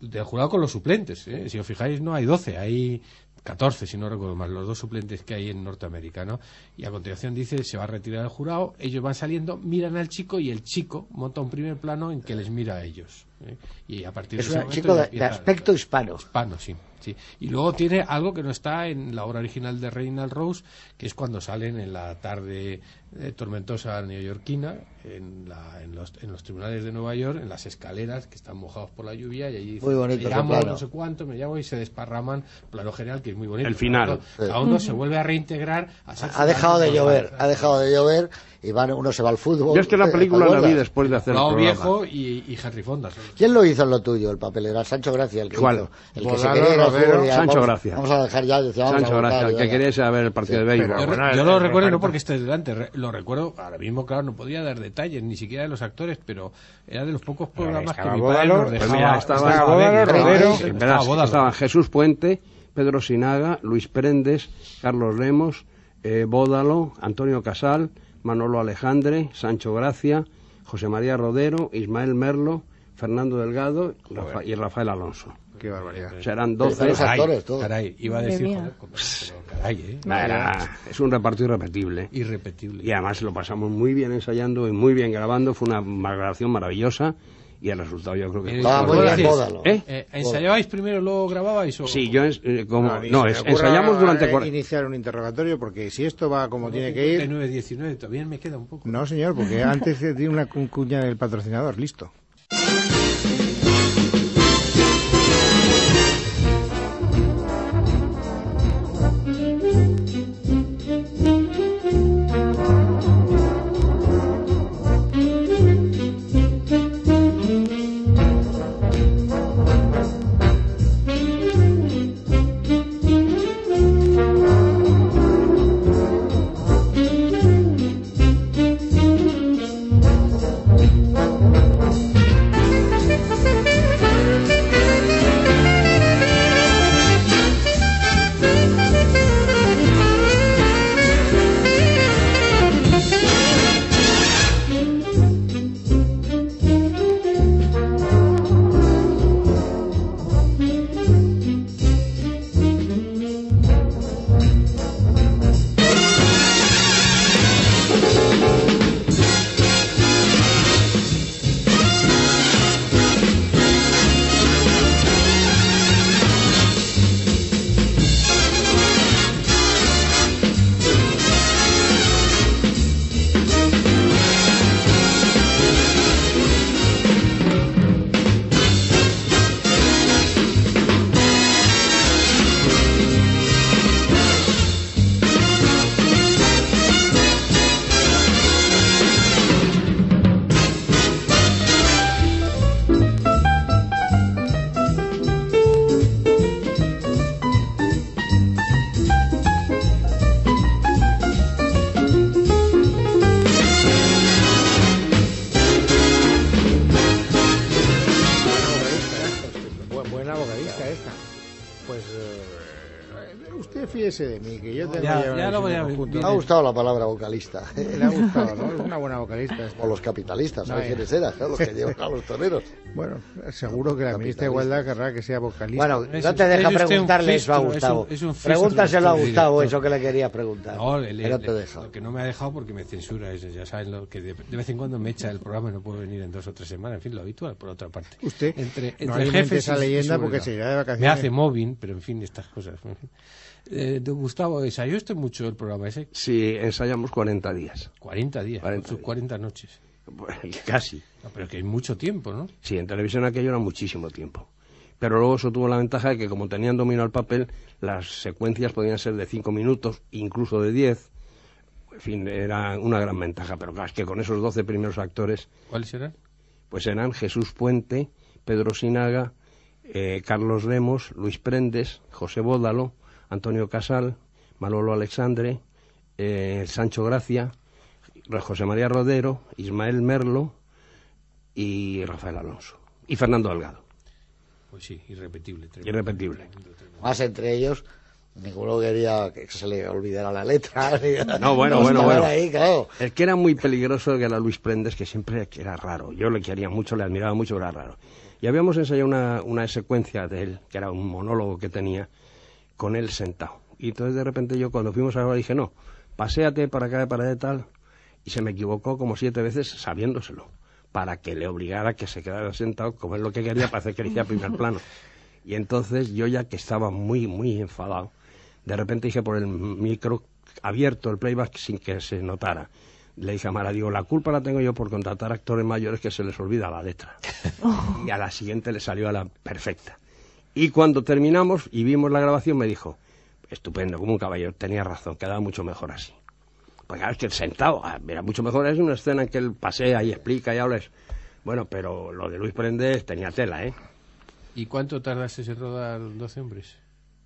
Del jurado con los suplentes. ¿eh? Si os fijáis, no hay 12, hay 14, si no recuerdo mal, los dos suplentes que hay en Norteamérica, ¿no? Y a continuación dice, se va a retirar el jurado, ellos van saliendo, miran al chico y el chico monta un primer plano en que les mira a ellos. ¿eh? Y a partir Es de ese un momento chico de, aspecto hispano. hispano, sí, sí. Y luego tiene algo que no está en la obra original de Reynald Rose, que es cuando salen en la tarde eh, tormentosa neoyorquina, en, la- en, los, en los tribunales de Nueva York, en las escaleras que están mojados por la lluvia, y allí dicen, Muy bonito me llamo no sé cuánto, me llamo, y se desparraman, plano general, que es muy bonito. El final. Cada uno se vuelve a reintegrar. A Ha dejado de llover, ha dejado de llover y van, uno se va al fútbol. Yo es que la ¿te película la vi después de hacer el viejo y, y Henry Fonda. ¿Quién lo hizo en lo tuyo, el papel? Era Sancho Gracia el que ¿Cuál? hizo. El que se quería Sancho vamos- Gracia. Vamos a dejar ya, decía, vamos Sancho a Gracia, el que quería irse a ver el partido Sí, de béisbol. Yo, bueno, yo lo recuerdo, no porque esté delante, lo recuerdo, ahora mismo, claro, no podía dar detalles, ni siquiera de los actores, pero era de los pocos programas que mi padre nos dejaba. estaba estaban Jesús Puente, Pedro Sinaga, Luis Prendes, Carlos Lemos, eh, Bódalo, Antonio Casal, Manolo Alejandre, Sancho Gracia, José María Rodero, Ismael Merlo, Fernando Delgado Rafa- y Rafael Alonso. Qué barbaridad. O sea, eran Pero 12. los Caray, actores, todos. caray, iba a decir, joder, como- pero caray, eh, Nah, era- es un reparto irrepetible. irrepetible. Y además lo pasamos muy bien ensayando y muy bien grabando. Fue una grabación maravillosa y el resultado yo creo que Eh, Estaba muy ¿cómo bien. ¿Eh? Eh, ¿Ensayabais primero, luego grababais? O... Sí, yo ens- eh, como ni no, se me es- ensayamos durante iniciar un interrogatorio porque si esto va como tiene que ir 59, 19, todavía me queda un poco. no señor porque antes tiene una cu- cuña del patrocinador listo Me ha gustado la palabra vocalista. le ha gustado ¿no? es una buena vocalista esta. O los capitalistas, No, ¿sabes quiénes eran? Los que llevan a los toreros. bueno seguro que la ministra de Igualdad querrá que sea vocalista Bueno, Es- no te deja preguntarle eso a fistro, es Gustavo. un- es un Pregúntaselo a Gustavo eso que le quería preguntar. No, le- no le- te deja. Lo que no me ha dejado porque me censura es, ya saben, lo que de, de vez en cuando me echa el programa y no puedo venir en dos o tres semanas. En fin, lo habitual, por otra parte. Usted entre, no entre alimente jefes esa leyenda porque se irá de Me vacaciones hace móvil, pero en fin, estas cosas. en fin. Eh, don Gustavo, ¿ensayó usted mucho el programa ese? Sí, ensayamos 40 días. 40 días, 40 sus días. 40 noches. Pues, Casi. No, pero que hay mucho tiempo, ¿no? Sí, en televisión aquello era muchísimo tiempo. Pero luego eso tuvo la ventaja de que como tenían dominio al papel, las secuencias podían ser de 5 minutos, incluso de 10. En fin, era una gran ventaja. Pero claro, es que con esos 12 primeros actores, ¿Cuáles eran? pues eran Jesús Puente, Pedro Sinaga, eh, Carlos Lemos, Luis Prendes, José Bódalo, Antonio Casal, Manolo Alexandre, eh, Sancho Gracia, José María Rodero, Ismael Merlo, y Rafael Alonso. Y Fernando Delgado. Pues sí, irrepetible. tremendo. Irrepetible. Más entre ellos, ninguno quería que se le olvidara la letra. No, bueno, No bueno, bueno. ahí, claro. El que era muy peligroso que era Luis Prendes, que siempre era raro. Yo le quería mucho, le admiraba mucho, pero era raro. Y habíamos ensayado una, una secuencia de él, que era un monólogo que tenía, con él sentado. Y entonces de repente yo cuando fuimos a grabar dije, no, paséate para acá, para allá y tal. Y se me equivocó como siete veces sabiéndoselo, para que le obligara a que se quedara sentado como es lo que quería para hacer que le hiciera primer plano. Y entonces yo ya que estaba muy, muy enfadado, de repente dije por el micro abierto el playback sin que se notara. Le dije a Mara, digo, la culpa la tengo yo por contratar actores mayores que se les olvida la letra. Y a la siguiente le salió a la perfecta. Y cuando terminamos y vimos la grabación me dijo, estupendo, como un caballero, tenía razón, quedaba mucho mejor así. Porque claro, es que el sentado, ah, era mucho mejor, es una escena en que él pasea y explica y habla. es- Bueno, pero lo de Luis Prendes tenía tela, ¿eh? ¿Y cuánto tardaste en rodar 12 hombres?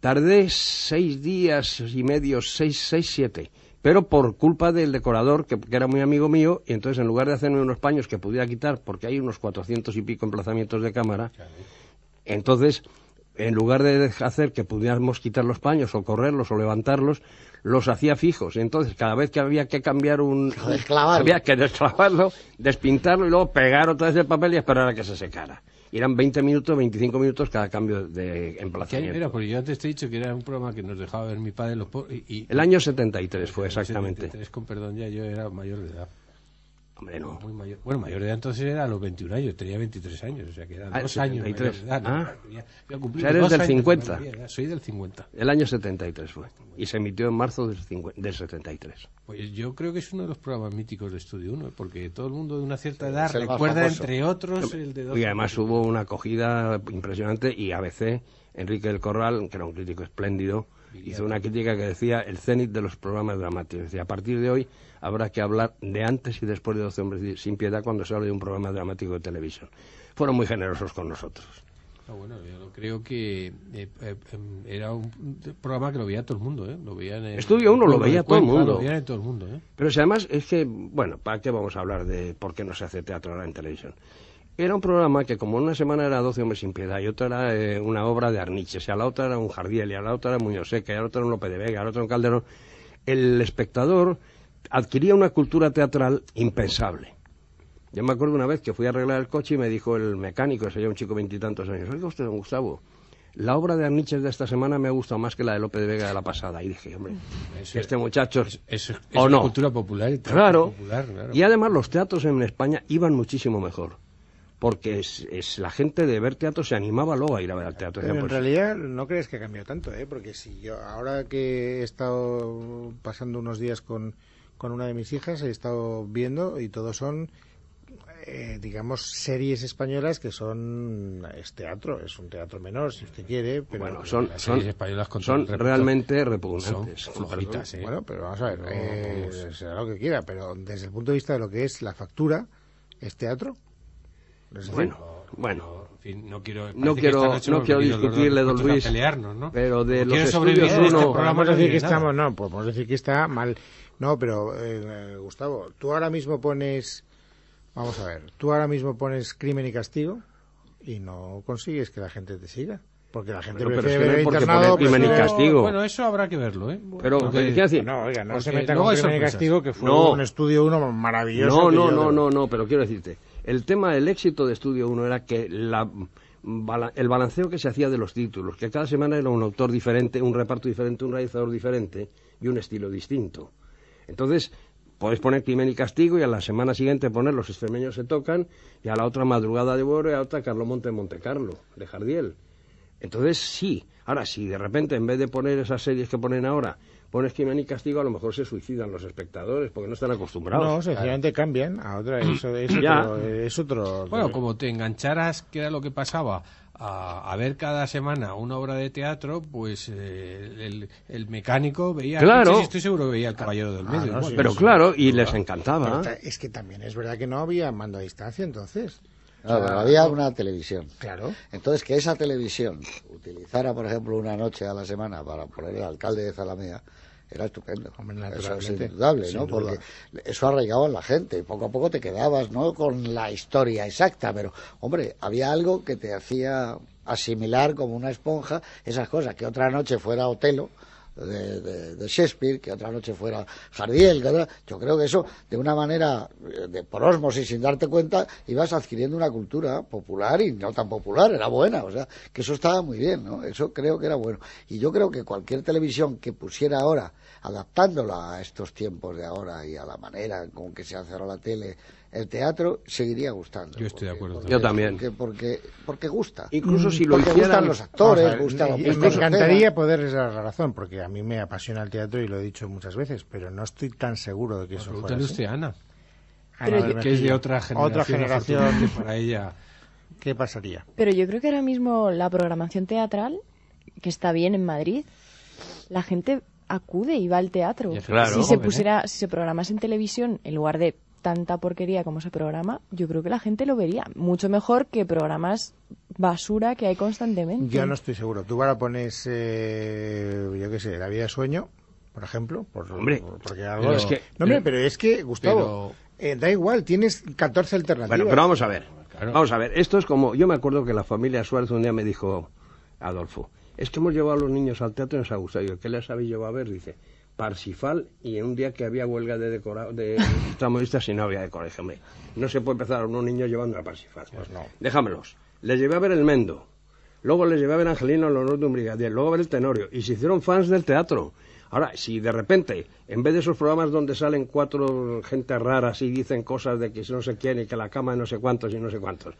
Tardé seis días y medio, seis, seis, siete. Pero por culpa del decorador, que, que era muy amigo mío, y entonces en lugar de hacerme unos paños que pudiera quitar, porque hay unos cuatrocientos y pico emplazamientos de cámara, entonces, en lugar de hacer que pudiéramos quitar los paños o correrlos o levantarlos, los hacía fijos. Entonces, cada vez que había que cambiar un... Desclavarlo. Había que desclavarlo, despintarlo y luego pegar otra vez el papel y esperar a que se secara. Y eran 20 minutos, 25 minutos cada cambio de ¿Qué año emplazamiento. era? Porque yo antes te he dicho que era un programa que nos dejaba ver mi padre los po- y, y- El año 73 fue exactamente. 73, con perdón, ya yo era mayor de edad. Hombre, no. Muy mayor. Bueno, mayor de edad entonces era a los 21 años, tenía 23 años, o sea que eran Ah, dos años. 73. mayor de edad, ¿no? Ah. Ya- ya O sea, eres dos del años de 50. mayoría. Soy del 50. El año 73 fue. Y se emitió en marzo del, 50 del 73. Pues yo creo que es uno de los programas míticos de Estudio 1, porque todo el mundo de una cierta edad recuerda, entre otros, el de dos Y además hubo una acogida impresionante y ABC, Enrique del Corral, que era un crítico espléndido, hizo una crítica que decía el cenit de los programas dramáticos. Decía, a partir de hoy habrá que hablar de antes y después de 12 hombres sin piedad cuando se hable de un programa dramático de televisión. Fueron muy generosos con nosotros. Ah, bueno, yo creo que eh, eh, em, era un programa que lo veía todo el mundo, ¿eh? Lo veían en Estudio Uno lo Pueblo de veía todo el mundo. Lo veían en todo el mundo, ¿eh? Pero si además es que, bueno, ¿para qué vamos a hablar de por qué no se hace teatro ahora en televisión? Era un programa que como una semana era 12 hombres sin piedad y otra era eh, una obra de Arniches, y a la otra era un Jardiel, y a la otra era Muñoz Seca, y a la otra era un Lope de Vega, a la otra un Calderón, el espectador adquiría una cultura teatral impensable. Yo me acuerdo una vez que fui a arreglar el coche y me dijo el mecánico, ese ya un chico veintitantos años, oiga usted, don Gustavo, la obra de Arniches de esta semana me ha gustado más que la de Lope de Vega de la pasada. Y dije, hombre, Eso- este muchacho... Eso, eso es ¿O una no? cultura popular. y teatro Claro. popular, claro. Y además los teatros en España iban muchísimo mejor. Porque es, es- la gente de ver teatro se animaba luego a ir a ver al teatro. Pero en pues, realidad no crees que ha cambiado tanto, ¿eh? Porque si yo ahora que he estado pasando unos días con, con una de mis hijas, he estado viendo y todos son, eh, digamos, series españolas que son es teatro, es un teatro menor si usted quiere, pero bueno, son, las son, series españolas con son realmente Son repugnantes. flojitas, ¿eh? bueno, pero vamos a ver, No, eh, será lo que quiera, pero desde el punto de vista de lo que es la factura, es teatro. Es decir, Bueno, bueno. En fin, no quiero, No quiero- no quiero los discutirle, don Luis, pelearnos, ¿no? pero de Como los quiero estudios uno- este podemos no decir que estamos, no, podemos decir que está mal. No, pero eh, Gustavo, tú ahora mismo pones, vamos a ver, tú ahora mismo pones crimen y castigo y no consigues que la gente te siga, porque la gente Bueno, pero prefiere no ver hay por qué internado, crimen y castigo. Bueno, eso habrá que verlo, ¿eh? Pero, Porque- ¿qué? No, oiga, no Porque se meta luego con crimen y castigo, que fue No. un estudio uno maravilloso. No, no, no, de- no, no, pero quiero decirte, el tema del éxito de Estudio 1 era que la, el balanceo que se hacía de los títulos, que cada semana era un autor diferente, un reparto diferente, un realizador diferente y un estilo distinto. Entonces, podéis poner Crimen y Castigo y a la semana siguiente poner Los extremeños se tocan y a la otra Madrugada de Boro y a la otra Carlo Monte Monte Carlo, de Jardiel. Entonces, sí. Ahora, si de repente, en vez de poner esas series que ponen ahora, pones Crimen y Castigo, a lo mejor se suicidan los espectadores porque no están acostumbrados. No, sencillamente cambian a otra, eso, es, Ya. otro, es otro. Bueno, como te engancharas, que era lo que pasaba, a, a ver cada semana una obra de teatro, pues eh, el, el mecánico veía. Claro. Sí, estoy seguro que veía el caballero del Ah, medio. no, Pero sí. claro, y les encantaba. Pero ta- es que también es verdad que no había mando a distancia entonces. No, pero había una televisión. Claro. Entonces, que esa televisión utilizara, por ejemplo, una noche a la semana para poner el alcalde de Zalamea, era estupendo. Hombre, eso es indudable, ¿no? duda. Porque eso arraigaba en la gente y poco a poco te quedabas, ¿no? Con la historia exacta, pero, hombre, había algo que te hacía asimilar como una esponja esas cosas, que otra noche fuera Otelo, de, de- de Shakespeare, que otra noche fuera Jardiel, otra- yo creo que eso, de una manera, eh, de por osmosis, sin darte cuenta, ibas adquiriendo una cultura popular y no tan popular, era buena, o sea, que eso estaba muy bien, ¿no? Eso creo que era bueno. Y yo creo que cualquier televisión que pusiera ahora, adaptándola a estos tiempos de ahora y a la manera con que se hace ahora la tele, el teatro, seguiría gustando. Yo estoy de acuerdo. Porque- Yo también. Porque, porque, porque gusta. Incluso si lo porque hicieran... gustan los actores, puesta me encantaría poderles dar la razón, porque a mí me apasiona el teatro y lo he dicho muchas veces, pero no estoy tan seguro de que eso fuera Pregúntale así. usted a Ana, Ana Pero yo- Bermejillo. que es de otra generación. Otra generación, afortunadamente para ella. ¿qué pasaría? Pero yo creo que ahora mismo la programación teatral, que está bien en Madrid, la gente acude y va al teatro. Claro. si se ¿eh? pusiera, si se programase en televisión en lugar de tanta porquería como se programa, yo creo que la gente lo vería mucho mejor que programas basura que hay constantemente. Yo no estoy seguro. Tú ahora pones, eh, yo qué sé, La vida de sueño, por ejemplo. Por, Hombre, por- porque algo... pero es que- no, hombre, pero- pero es que, Gustavo, eh, da igual, tienes 14 alternativas. Bueno, pero vamos a ver. Claro. Vamos a ver. Esto es como. Yo me acuerdo que la familia Suárez un día me dijo, Adolfo, es que hemos llevado a los niños al teatro y nos ha gustado. Y yo, ¿qué les habéis llevado a ver? Dice, Parsifal y en un día que había huelga de decora- de tramoyistas y no había. Dije, hombre, no se puede empezar a unos niños llevando a Parsifal. Pues no. Déjamelos. Les llevé a ver el Mendo. Luego les llevé a ver Angelino al honor de un brigadier. Luego a ver el Tenorio. Y se hicieron fans del teatro. Ahora, si de repente, en vez de esos programas donde salen cuatro gente raras y dicen cosas de que no sé quién y que la cama no sé cuántos y no sé cuántos,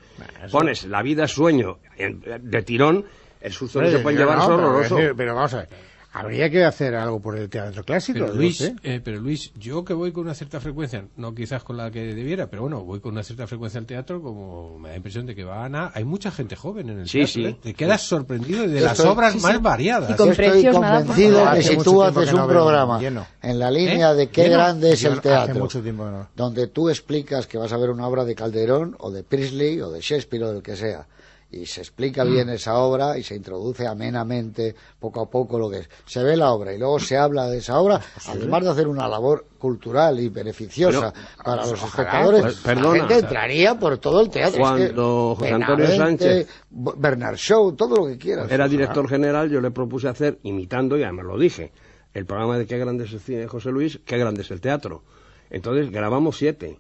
pones la vida es sueño en- de tirón, el susto Hombre, se puede llevar no, es horroroso. decir, pero vamos a ver, habría que hacer algo por el teatro clásico. Pero ¿no Luis, eh, pero Luis, yo que voy con una cierta frecuencia, no quizás con la que debiera, pero bueno, voy con una cierta frecuencia al teatro, como me da la impresión de que va Ana, hay mucha gente joven en el Sí, teatro. sí. ¿eh? Te quedas sorprendido de Yo las estoy- obras sí, sí. más variadas. Y con Yo estoy nada convencido Hace que si tú haces no un programa lleno. en la línea ¿Eh? de qué Lleno. grande es Yo el teatro, mucho tiempo que no. donde tú explicas que vas a ver una obra de Calderón o de Priestley o de Shakespeare o del que sea, y se explica Mm. bien esa obra y se introduce amenamente poco a poco lo que es. Se ve la obra y luego se habla de esa obra, además de hacer una labor cultural y beneficiosa para los espectadores, pues, la gente entraría por todo el teatro. Es que Cuando José Antonio Sánchez- Bernard Shaw, todo lo que quieras. Era director general, yo le propuse hacer, imitando, y además lo dije, el programa de Qué grande es el cine de José Luis, Qué grande es el teatro. Entonces grabamos siete.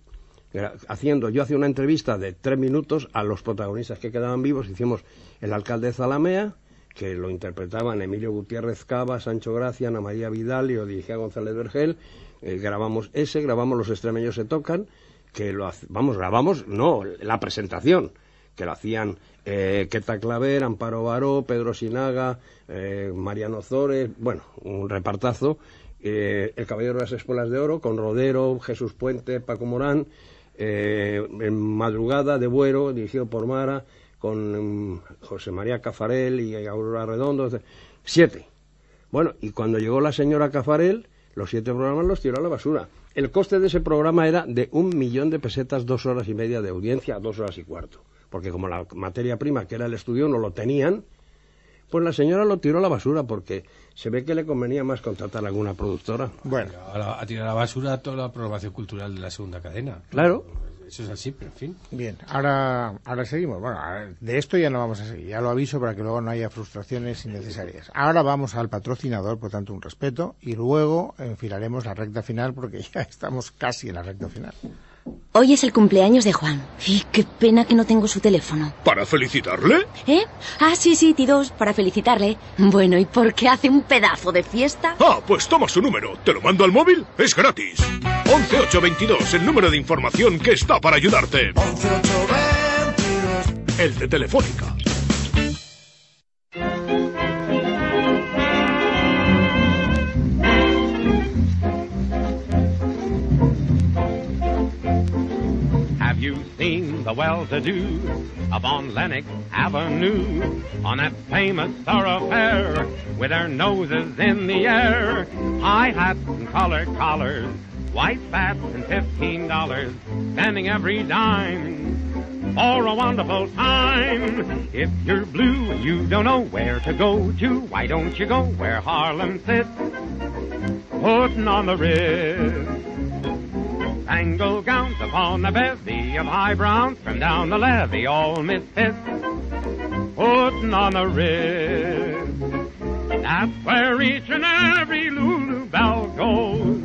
Haciendo, yo hacía una entrevista de tres minutos a los protagonistas que quedaban vivos. Hicimos el alcalde de Zalamea, que lo interpretaban Emilio Gutiérrez Cava, Sancho Gracia, Ana María Vidal y lo dirigía González Vergel. Eh, grabamos ese, grabamos Los extremeños se tocan, que lo vamos, grabamos, no, la presentación, que lo hacían eh, Queta Claver, Amparo Baró, Pedro Sinaga, eh, Mariano Zores, bueno, un repartazo. El Caballero de las Espuelas de Oro, con Rodero, Jesús Puente, Paco Morán, eh, en Madrugada de Buero, dirigido por Mara, con mm, José María Cafarel y Aurora Redondo, siete. Bueno, y cuando llegó la señora Cafarel, los siete programas los tiró a la basura. El coste de ese programa era de un millón de pesetas, dos horas y media de audiencia, dos horas y cuarto. Porque como la materia prima, que era el estudio, no lo tenían, pues la señora lo tiró a la basura porque se ve que le convenía más contratar a alguna productora. Bueno, A, la- a tirar a la basura toda la programación cultural de la segunda cadena. Claro. Eso es así, pero en fin. bien, ahora, ahora seguimos. Bueno, de esto ya no vamos a seguir, ya lo aviso para que luego no haya frustraciones innecesarias. Ahora vamos al patrocinador, por tanto, un respeto, y luego enfilaremos la recta final porque ya estamos casi en la recta final. Hoy es el cumpleaños de Juan. Y qué pena que no tengo su teléfono. ¿Para felicitarle? ¿Eh? Ah, sí, sí, T2, para felicitarle. Bueno, ¿y por qué hace un pedazo de fiesta? Ah, pues toma su número. ¿Te lo mando al móvil? Es gratis. 11822, el número de información que está para ayudarte. El de Telefónica. You seen the well-to-do up on Lennox Avenue on that famous thoroughfare with their noses in the air? High hats and colored collars, white spats and fifteen dollars, spending every dime for a wonderful time. If you're blue and you don't know where to go to, why don't you go where Harlem sits? putting on the wrist. Spangled gowns upon the bevy of high browns, from down the levee, all Miss misfits, putting on the wrist. That's where each and every Lulu Belle goes.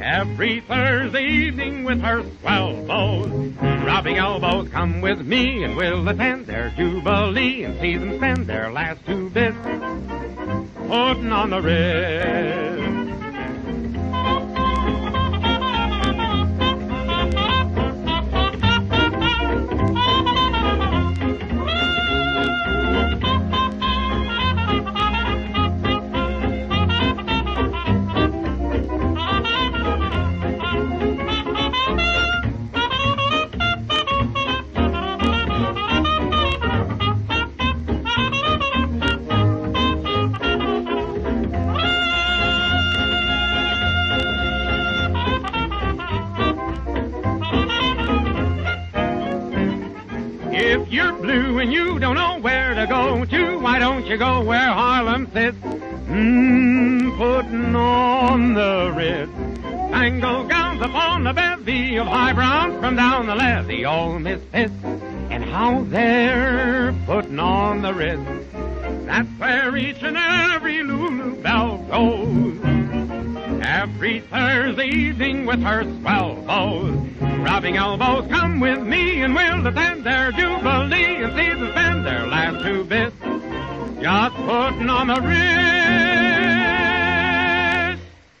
Every Thursday evening with her swell bows. Rubbing elbows, come with me and we'll attend their jubilee and see them spend their last two bits putting on the wrist. You're and you don't know where to go to, why don't you go where Harlem sits? Mmm, putting on the Ritz. Spangled gowns upon the bevy of high browns from down the levee, all misfits. And how they're putting on the Ritz. That's where each and every Lulu Belle goes. Every Thursday evening with her swell bows. Rubbing elbows, come with me and we'll attend their jubilee and see them spend their last two bits. Just putting on the wrist.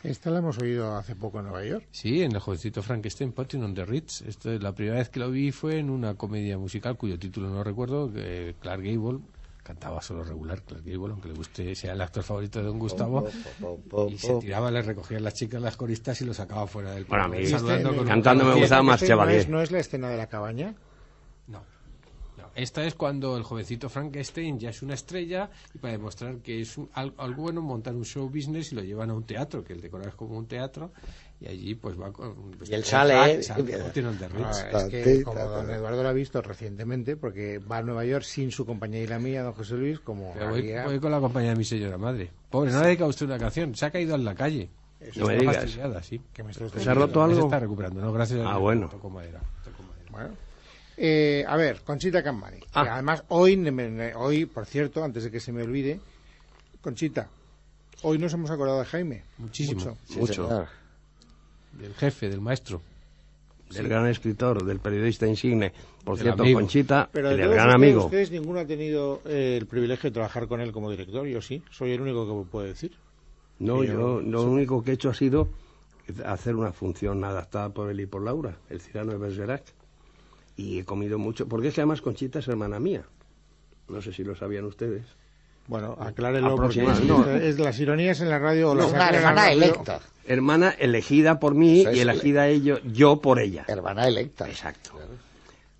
Esta la hemos oído hace poco en Nueva York. Sí, en el jovencito Frankenstein, Putting on the Ritz. Esto, la primera vez que lo vi fue en una comedia musical cuyo título no recuerdo, que Clark Gable cantaba solo regular, Clark Gable, aunque le guste, sea el actor favorito de Don Gustavo, y se tiraba, le recogían las chicas, las coristas y lo sacaba fuera del Bueno, a mí con cantando me gustaba más Este no Chevalier. es, no es la escena de la cabaña. No. No, Esta es cuando el jovencito Frankenstein ya es una estrella y para demostrar que es un- al- algo bueno montar un show business y lo llevan a un teatro, que el decorar es como un teatro y allí pues va con... Y él sale, ¿eh? Ritz. Ah, es que como don Eduardo lo ha visto recientemente, porque va a Nueva York sin su compañía y la mía, don José Luis, como voy, con la compañía de mi señora madre. Pobre, no le ha dedicado usted una canción. Se ha caído en la calle. No me Está digas. sí. que me ¿Se ha roto algo? Se está recuperando, ¿no? Gracias a Ah, Dios, bueno. toco madera, toco madera. Bueno. Eh, a ver, Conchita Campani. que Ah. además, hoy, hoy, por cierto, antes de que se me olvide, Conchita, hoy nos hemos acordado de Jaime. Muchísimo. Mucho. Sí, Mucho. señor. Del jefe, del maestro. Del gran escritor, del periodista insigne. Por Del cierto, amigo. Conchita, Pero del gran ustedes, amigo. ustedes ninguno ha tenido eh, el privilegio de trabajar con él como director. Yo sí, soy el único que puedo decir. No, yo- lo único que he hecho ha sido hacer una función adaptada por él y por Laura, el Cirano de Bergerac. Y he comido mucho, porque es que además Conchita es hermana mía. No sé si lo sabían ustedes. Bueno, aclárelo porque es, Aproximadamente. es las ironías en la radio No, las una sacas en la hermana radio. electa. Hermana elegida por mí Eso y elegida ello, yo por ella. Hermana electa. Exacto.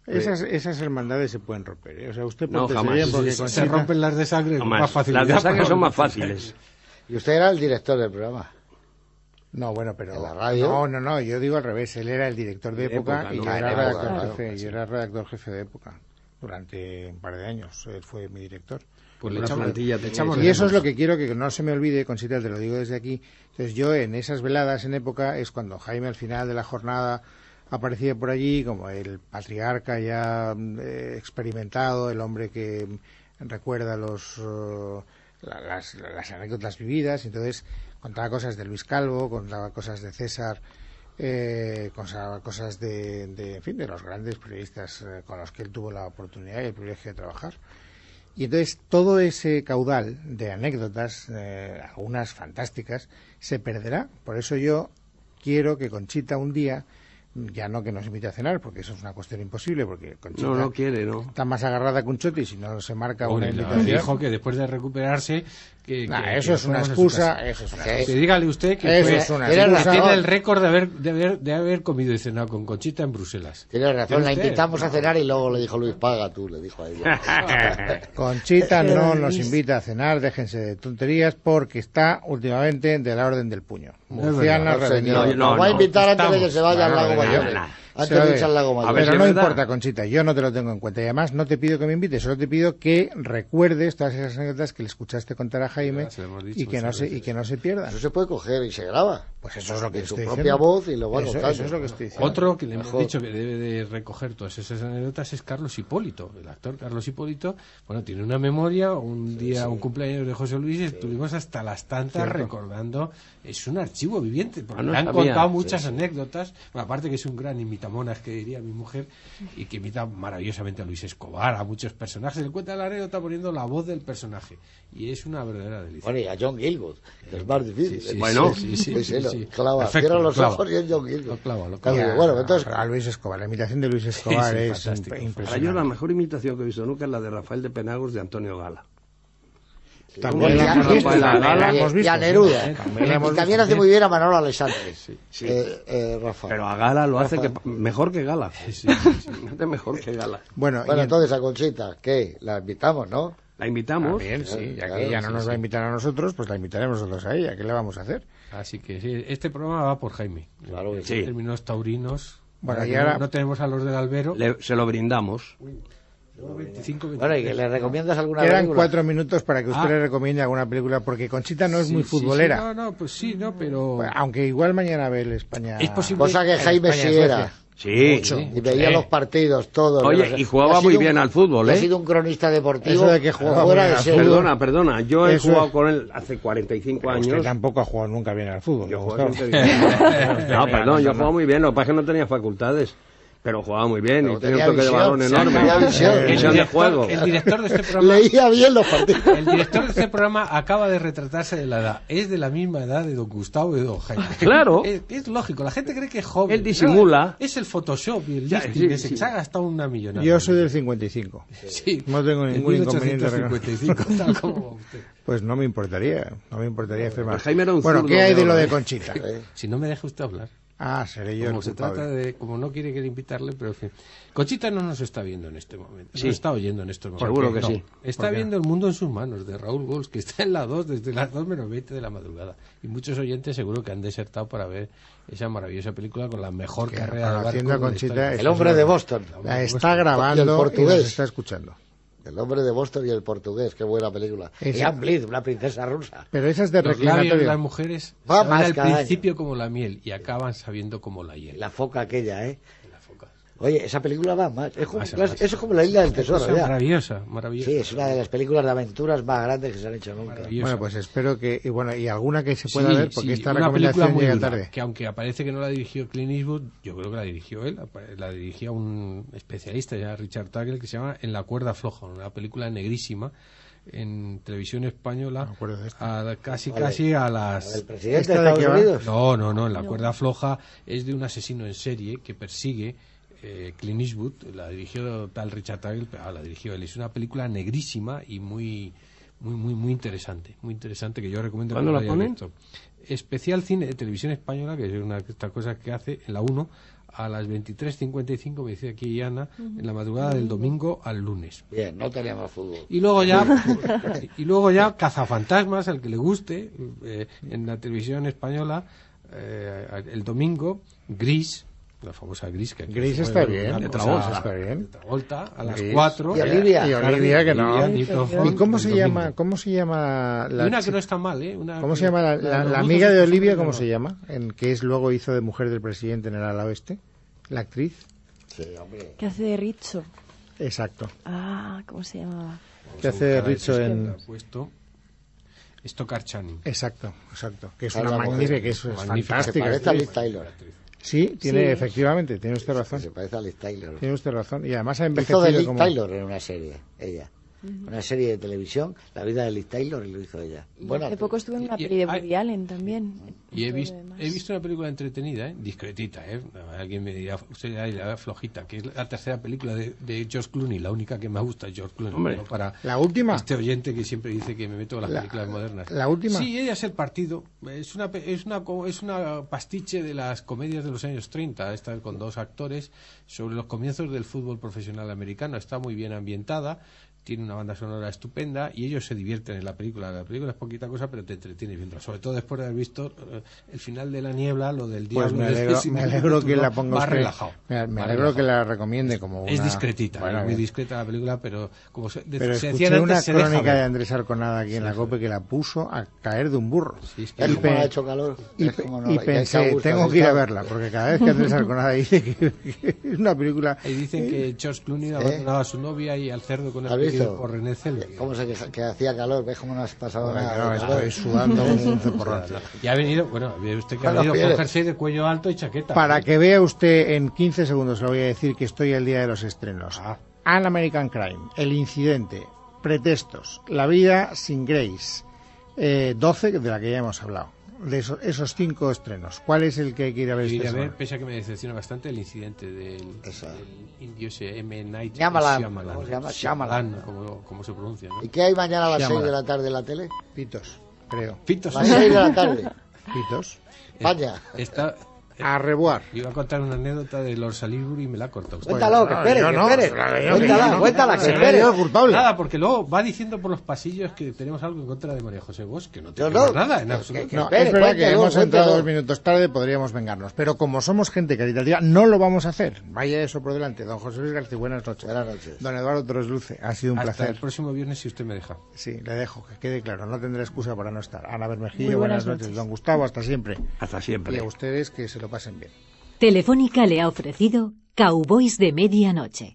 Esas, esas hermandades se pueden romper. ¿eh? O sea, usted No, jamás. porque Se Conchita- rompen las de sangre No más. facilidad. Las de sangre son más fáciles. Y usted era el director del programa. No, bueno, pero... ¿En la radio? No, no, no, yo digo al revés. Él era el director de, De época, época, y ¿no? yo era, redactor jefe, yo era redactor jefe de época durante un par de años. Él fue mi director. Pues le echamos, plantilla tenía echamos Y eso es lo que quiero que no se me olvide, Conchita, te lo digo desde aquí. Entonces yo en esas veladas en época es cuando Jaime al final de la jornada aparecía por allí como el patriarca ya eh, experimentado, el hombre que recuerda los la- las, las anécdotas vividas, entonces contaba cosas de Luis Calvo, contaba cosas de César, eh, contaba cosas de, de, en fin, de los grandes periodistas eh, con los que él tuvo la oportunidad y el privilegio de trabajar. Y entonces todo ese caudal de anécdotas, eh, algunas fantásticas, se perderá. Por eso yo quiero que Conchita un día, ya no que nos invite a cenar, porque eso es una cuestión imposible, porque Conchita No, no quiere, no. está más agarrada que un choti si no se marca una Pobre, la- invitación. dijo que después de recuperarse que, Nah, que- eso que es una excusa, eso es una Sí. excusa. Que dígale usted que Eso fue- es una tiene, excusa. tiene el récord de haber, de, haber, de haber comido y cenado con Conchita en Bruselas. Tiene razón, la usted? invitamos a cenar y luego le dijo Luis, paga tú, le dijo a ella. Conchita no nos invita a cenar, déjense de tonterías, porque está últimamente de la orden del puño. Murciana, No, no, va a invitar antes de que se vaya al No, lago no, no, Bayona. no. Antes Se lo de doy. echar la goma. A ver, Pero si no verdad. importa, Conchita, yo no te lo tengo en cuenta. Y además no te pido que me invites, solo te pido que recuerdes todas esas anécdotas que le escuchaste contar a Jaime Ya se lo hemos dicho y que, no se, y que no se pierdan. Eso se puede coger y se graba. Pues eso es lo que En su estoy propia voz y lo va Eso- eso es lo que estoy diciendo. Otro que le hemos Mejor. dicho que debe de recoger todas esas anécdotas es Carlos Hipólito. El actor Carlos Hipólito, bueno, tiene una memoria. Un día, un cumpleaños de José Luis, estuvimos hasta las tantas Cierto. recordando. Es un archivo viviente, porque Ah, no le han sabía. contado muchas anécdotas. Bueno, aparte que es un gran imitamonas, que diría mi mujer, y que imita maravillosamente a Luis Escobar, a muchos personajes. Él cuenta la anécdota poniendo la voz del personaje. Y es una verdadera delicia. Bueno, y a John Gilgood, que es más difícil. Sí, sí, Bueno. sí, sí, Sí, sí, sí, lo sí. clava. Perfecto, Cierra lo los clava. ojos y es John. Lo clava, lo Claro, clava. bueno, entonces, a Luis Escobar, la imitación de Luis Escobar sí, es fantástico. imp- Para yo impresionante. la mejor imitación que he visto nunca es la de Rafael de Penagos de Antonio Gala. También Y la hemos visto, y a Neruda. sí. También Y hace muy bien a Manolo Alessandre. sí. Eh, eh, Rafa. Pero a Gala lo hace que, Rafa. mejor que Gala. Hace mejor que Gala. Bueno, Bueno, y- entonces a Conchita, ¿qué? La invitamos, ¿no? La invitamos. También, sí, ya Claro, que ella no sí, nos sí. va a invitar a nosotros, pues la invitaremos nosotros a ella. ¿Qué le vamos a hacer? Así que sí, este programa va por Jaime. Claro que En sí. términos taurinos. Bueno, y ahora- no, no tenemos a los del albero. Le- se lo brindamos. 25, Bueno, ¿y que le recomiendas alguna Quedan película? cuatro minutos para que usted Ah. le recomiende alguna película, porque Conchita no es Sí, muy sí, sí, futbolera. no, no, pues sí, no, pero. Aunque igual mañana ve el España. Es posible- Cosa que Jaime sí era. Sí. Mucho. Y veía Eh. los partidos todos. Oye, Los- y jugaba ha muy un- bien al fútbol, Ha ¿eh? sido un cronista deportivo. Eso de que jugaba fuera de al serie. Perdona, perdona. Yo he Eso jugado es. con él hace 45 Usted años. tampoco ha jugado nunca bien al fútbol. Yo. No, perdón, yo jugaba muy bien. Lo que pasa es que no tenía facultades. Pero jugaba muy bien Pero y tenía un toque de balón enorme. tenía visión. De juego. el director de este programa. Leía bien los partidos. El director de este programa acaba de retratarse de la edad. Es de la misma edad de don Gustavo y de don Jaime. Claro. Es, es lógico, la gente cree que es joven. Él disimula. No, es el Photoshop y el Ya, lifting sí, que se, sí. se ha gastado una millonada. Yo soy del 55. Sí, No tengo en ningún inconveniente. 1855, tal como usted. Pues no me importaría, no me importaría más. Jaime era un Bueno, ¿qué hay de lo de ¿eh? Conchita? Si no me deja usted hablar. Ah, seré yo Como el se trata de, como no quiere que le invitarle, pero en fin. Conchita no nos está viendo en este momento. Sí. No está oyendo en estos momentos. Seguro que No. sí. Está viendo El Mundo en sus manos, de Raúl Gols, que está en la 2 desde las 2 menos 20 de la madrugada. Y muchos oyentes seguro que han desertado para ver esa maravillosa película con la mejor Que carrera de barco de Conchita, El hombre de Boston. La está Y el grabando y nos portugués. está escuchando. El hombre de Boston y el portugués. Qué buena película. Esa- Y Anne una princesa rusa. Pero esa es de las mujeres Va más al año. principio como la miel y acaban sabiendo como la hiel. La foca aquella, ¿eh? Oye, esa película va más. Es como, Más, más. eso es como la isla del tesoro, ya. maravillosa, maravillosa. Sí, es una de las películas de aventuras más grandes que se han hecho nunca. Bueno, pues espero que. Y bueno, y alguna que se pueda Sí, ver, porque sí, esta recomendación muy llega dura, tarde. que aunque aparece que no la dirigió Clint Eastwood, yo creo que la dirigió él, la dirigía un especialista ya Richard Tagel que se llama En la cuerda floja, una película negrísima en televisión española, Me acuerdo de esta. a- casi Vale. casi a ¿El las presidente de ¿Esta de Estados? Unidos? no, no, no, en la cuerda floja es de un asesino en serie que persigue eh, Clint Eastwood, la dirigió tal Richard Tagel, pero, ah, la dirigió él. Es una película negrísima y muy muy muy muy interesante, muy interesante que yo recomiendo ¿Cuándo la ponen? visto. Especial cine de televisión española, que es una de estas cosas que hace en la 1 a las 23.55, me dice aquí Ana, en la madrugada del domingo al lunes. Bien, no teníamos fútbol. Y luego ya, y luego ya Cazafantasmas, al que le guste, eh, en la televisión española, eh, el domingo, Gris, la famosa Gris. Que Gris está bien, de Travolta está bien. de Travolta, a las Gris. 4. Y Olivia. Y Olivia, que no. ¿Y cómo se llama, cómo se llama la una que no está mal, ¿eh? Una ¿Cómo que- se llama la, la- la amiga de Olivia? ¿Cómo se llama? En que es luego hizo de mujer del presidente en el ala oeste. La actriz. Sí, hombre. Que hace de Richo. Exacto. Ah, ¿cómo se llamaba? Que hace de Richo en. Stockard Channing. Exacto, exacto. Que es una magnífica, que es fantástica. Taylor. Sí, tiene, Sí. efectivamente, tiene usted razón. Se parece a Liz Taylor. Tiene usted razón. Y además ha Hizo envejecido de Liz como... Taylor en una serie, ella. Una serie de televisión, La vida de Liz Taylor, y lo hizo ella. Y Bueno, hace poco estuve en una y- peli de hay- Woody Allen también. Y he, vis- he visto una película entretenida, ¿eh? discretita. ¿eh? Alguien me dirá, usted dirá, "Ay, la da flojita, que es la tercera película de, de George Clooney, la única que me gusta George Clooney. Hombre, ¿no? para ¿La última? este oyente que siempre dice que me meto en las La- películas modernas. ¿la última? Sí, ella es el partido. Es una, pe- es una, es una pastiche de las comedias de los años 30, esta con dos actores, sobre los comienzos del fútbol profesional americano. Está muy bien ambientada, tiene una banda sonora estupenda y ellos se divierten en la película. La película es poquita cosa, pero te entretienes viendo. Sobre todo después de haber visto eh, el final de la niebla, lo del Pues diablo. me de alegro, me alegro que la ponga más usted- relajado. Me, me más alegro que relajado. la recomiende como una... Es discretita, Bueno, es muy discreta la película, pero como se, de- Pero se escuché decía antes, una crónica de Andrés Arconada aquí en la COPE que la puso a caer de un burro. ¿Ves Y cómo pe- ha hecho calor? Y, ¿Ves pe- cómo no- y pensé, gusto, tengo que ir a verla, porque cada vez que Andrés Arconada dice que, que es una película... Y dicen que George Clooney abandonaba a su novia y al cerdo con ¿Has el visto? por René Zellweger. ¿Cómo se queja? Que hacía calor, ¿ves cómo no has pasado Joder, nada? no, estoy sudando un ceporrón. Y ha venido, bueno, ve usted que ha Bueno, venido con jersey de cuello alto y chaqueta. Para que vea usted en 15 segundos, le voy a decir que estoy el día de los estrenos. An American Crime, El Incidente, Pretextos, La Vida sin Grace, eh, 12, de la que ya hemos hablado. De esos, esos cinco estrenos, ¿cuál es el que hay que ir a ver Yo esta a ver, pese a que me decepciona bastante el incidente del, del indio ese M. Night Shyamalan. Shyamalan. ¿Cómo se llama? Shyamalan, como, como se pronuncia. ¿no? ¿Y qué hay mañana a las Shyamalan. 6 de la tarde en la tele? Pitos, creo. Pitos. A las 6 de la tarde. Pitos. España. Está, A revoir. iba a contar una anécdota de Lord Salisbury y me la ha cortado usted. Cuéntalo, que no, espere, yo que no, espere. yo, Cuéntala, que yo, cuéntala, que espere. culpable. Nada, porque luego va diciendo por los pasillos que tenemos algo en contra de María José Bosch, que no tenemos no. nada en Que- absoluto. que- No, espere, es verdad que cuéntelo, hemos entrado dos minutos tarde, podríamos vengarnos. Pero como somos gente caritativa, no lo vamos a hacer. Vaya eso por delante. Don José Luis García, buenas noches. Buenas noches. Don Eduardo Trosluce, ha sido un Hasta placer. el próximo viernes, si usted me deja. Sí, le dejo, que quede claro. No tendré excusa para no estar. Ana Bermejillo, buenas, buenas noches. noches. Don Gustavo, hasta siempre. Hasta Y siempre. a ustedes que se pasen bien. Telefónica le ha ofrecido Cowboys de Medianoche.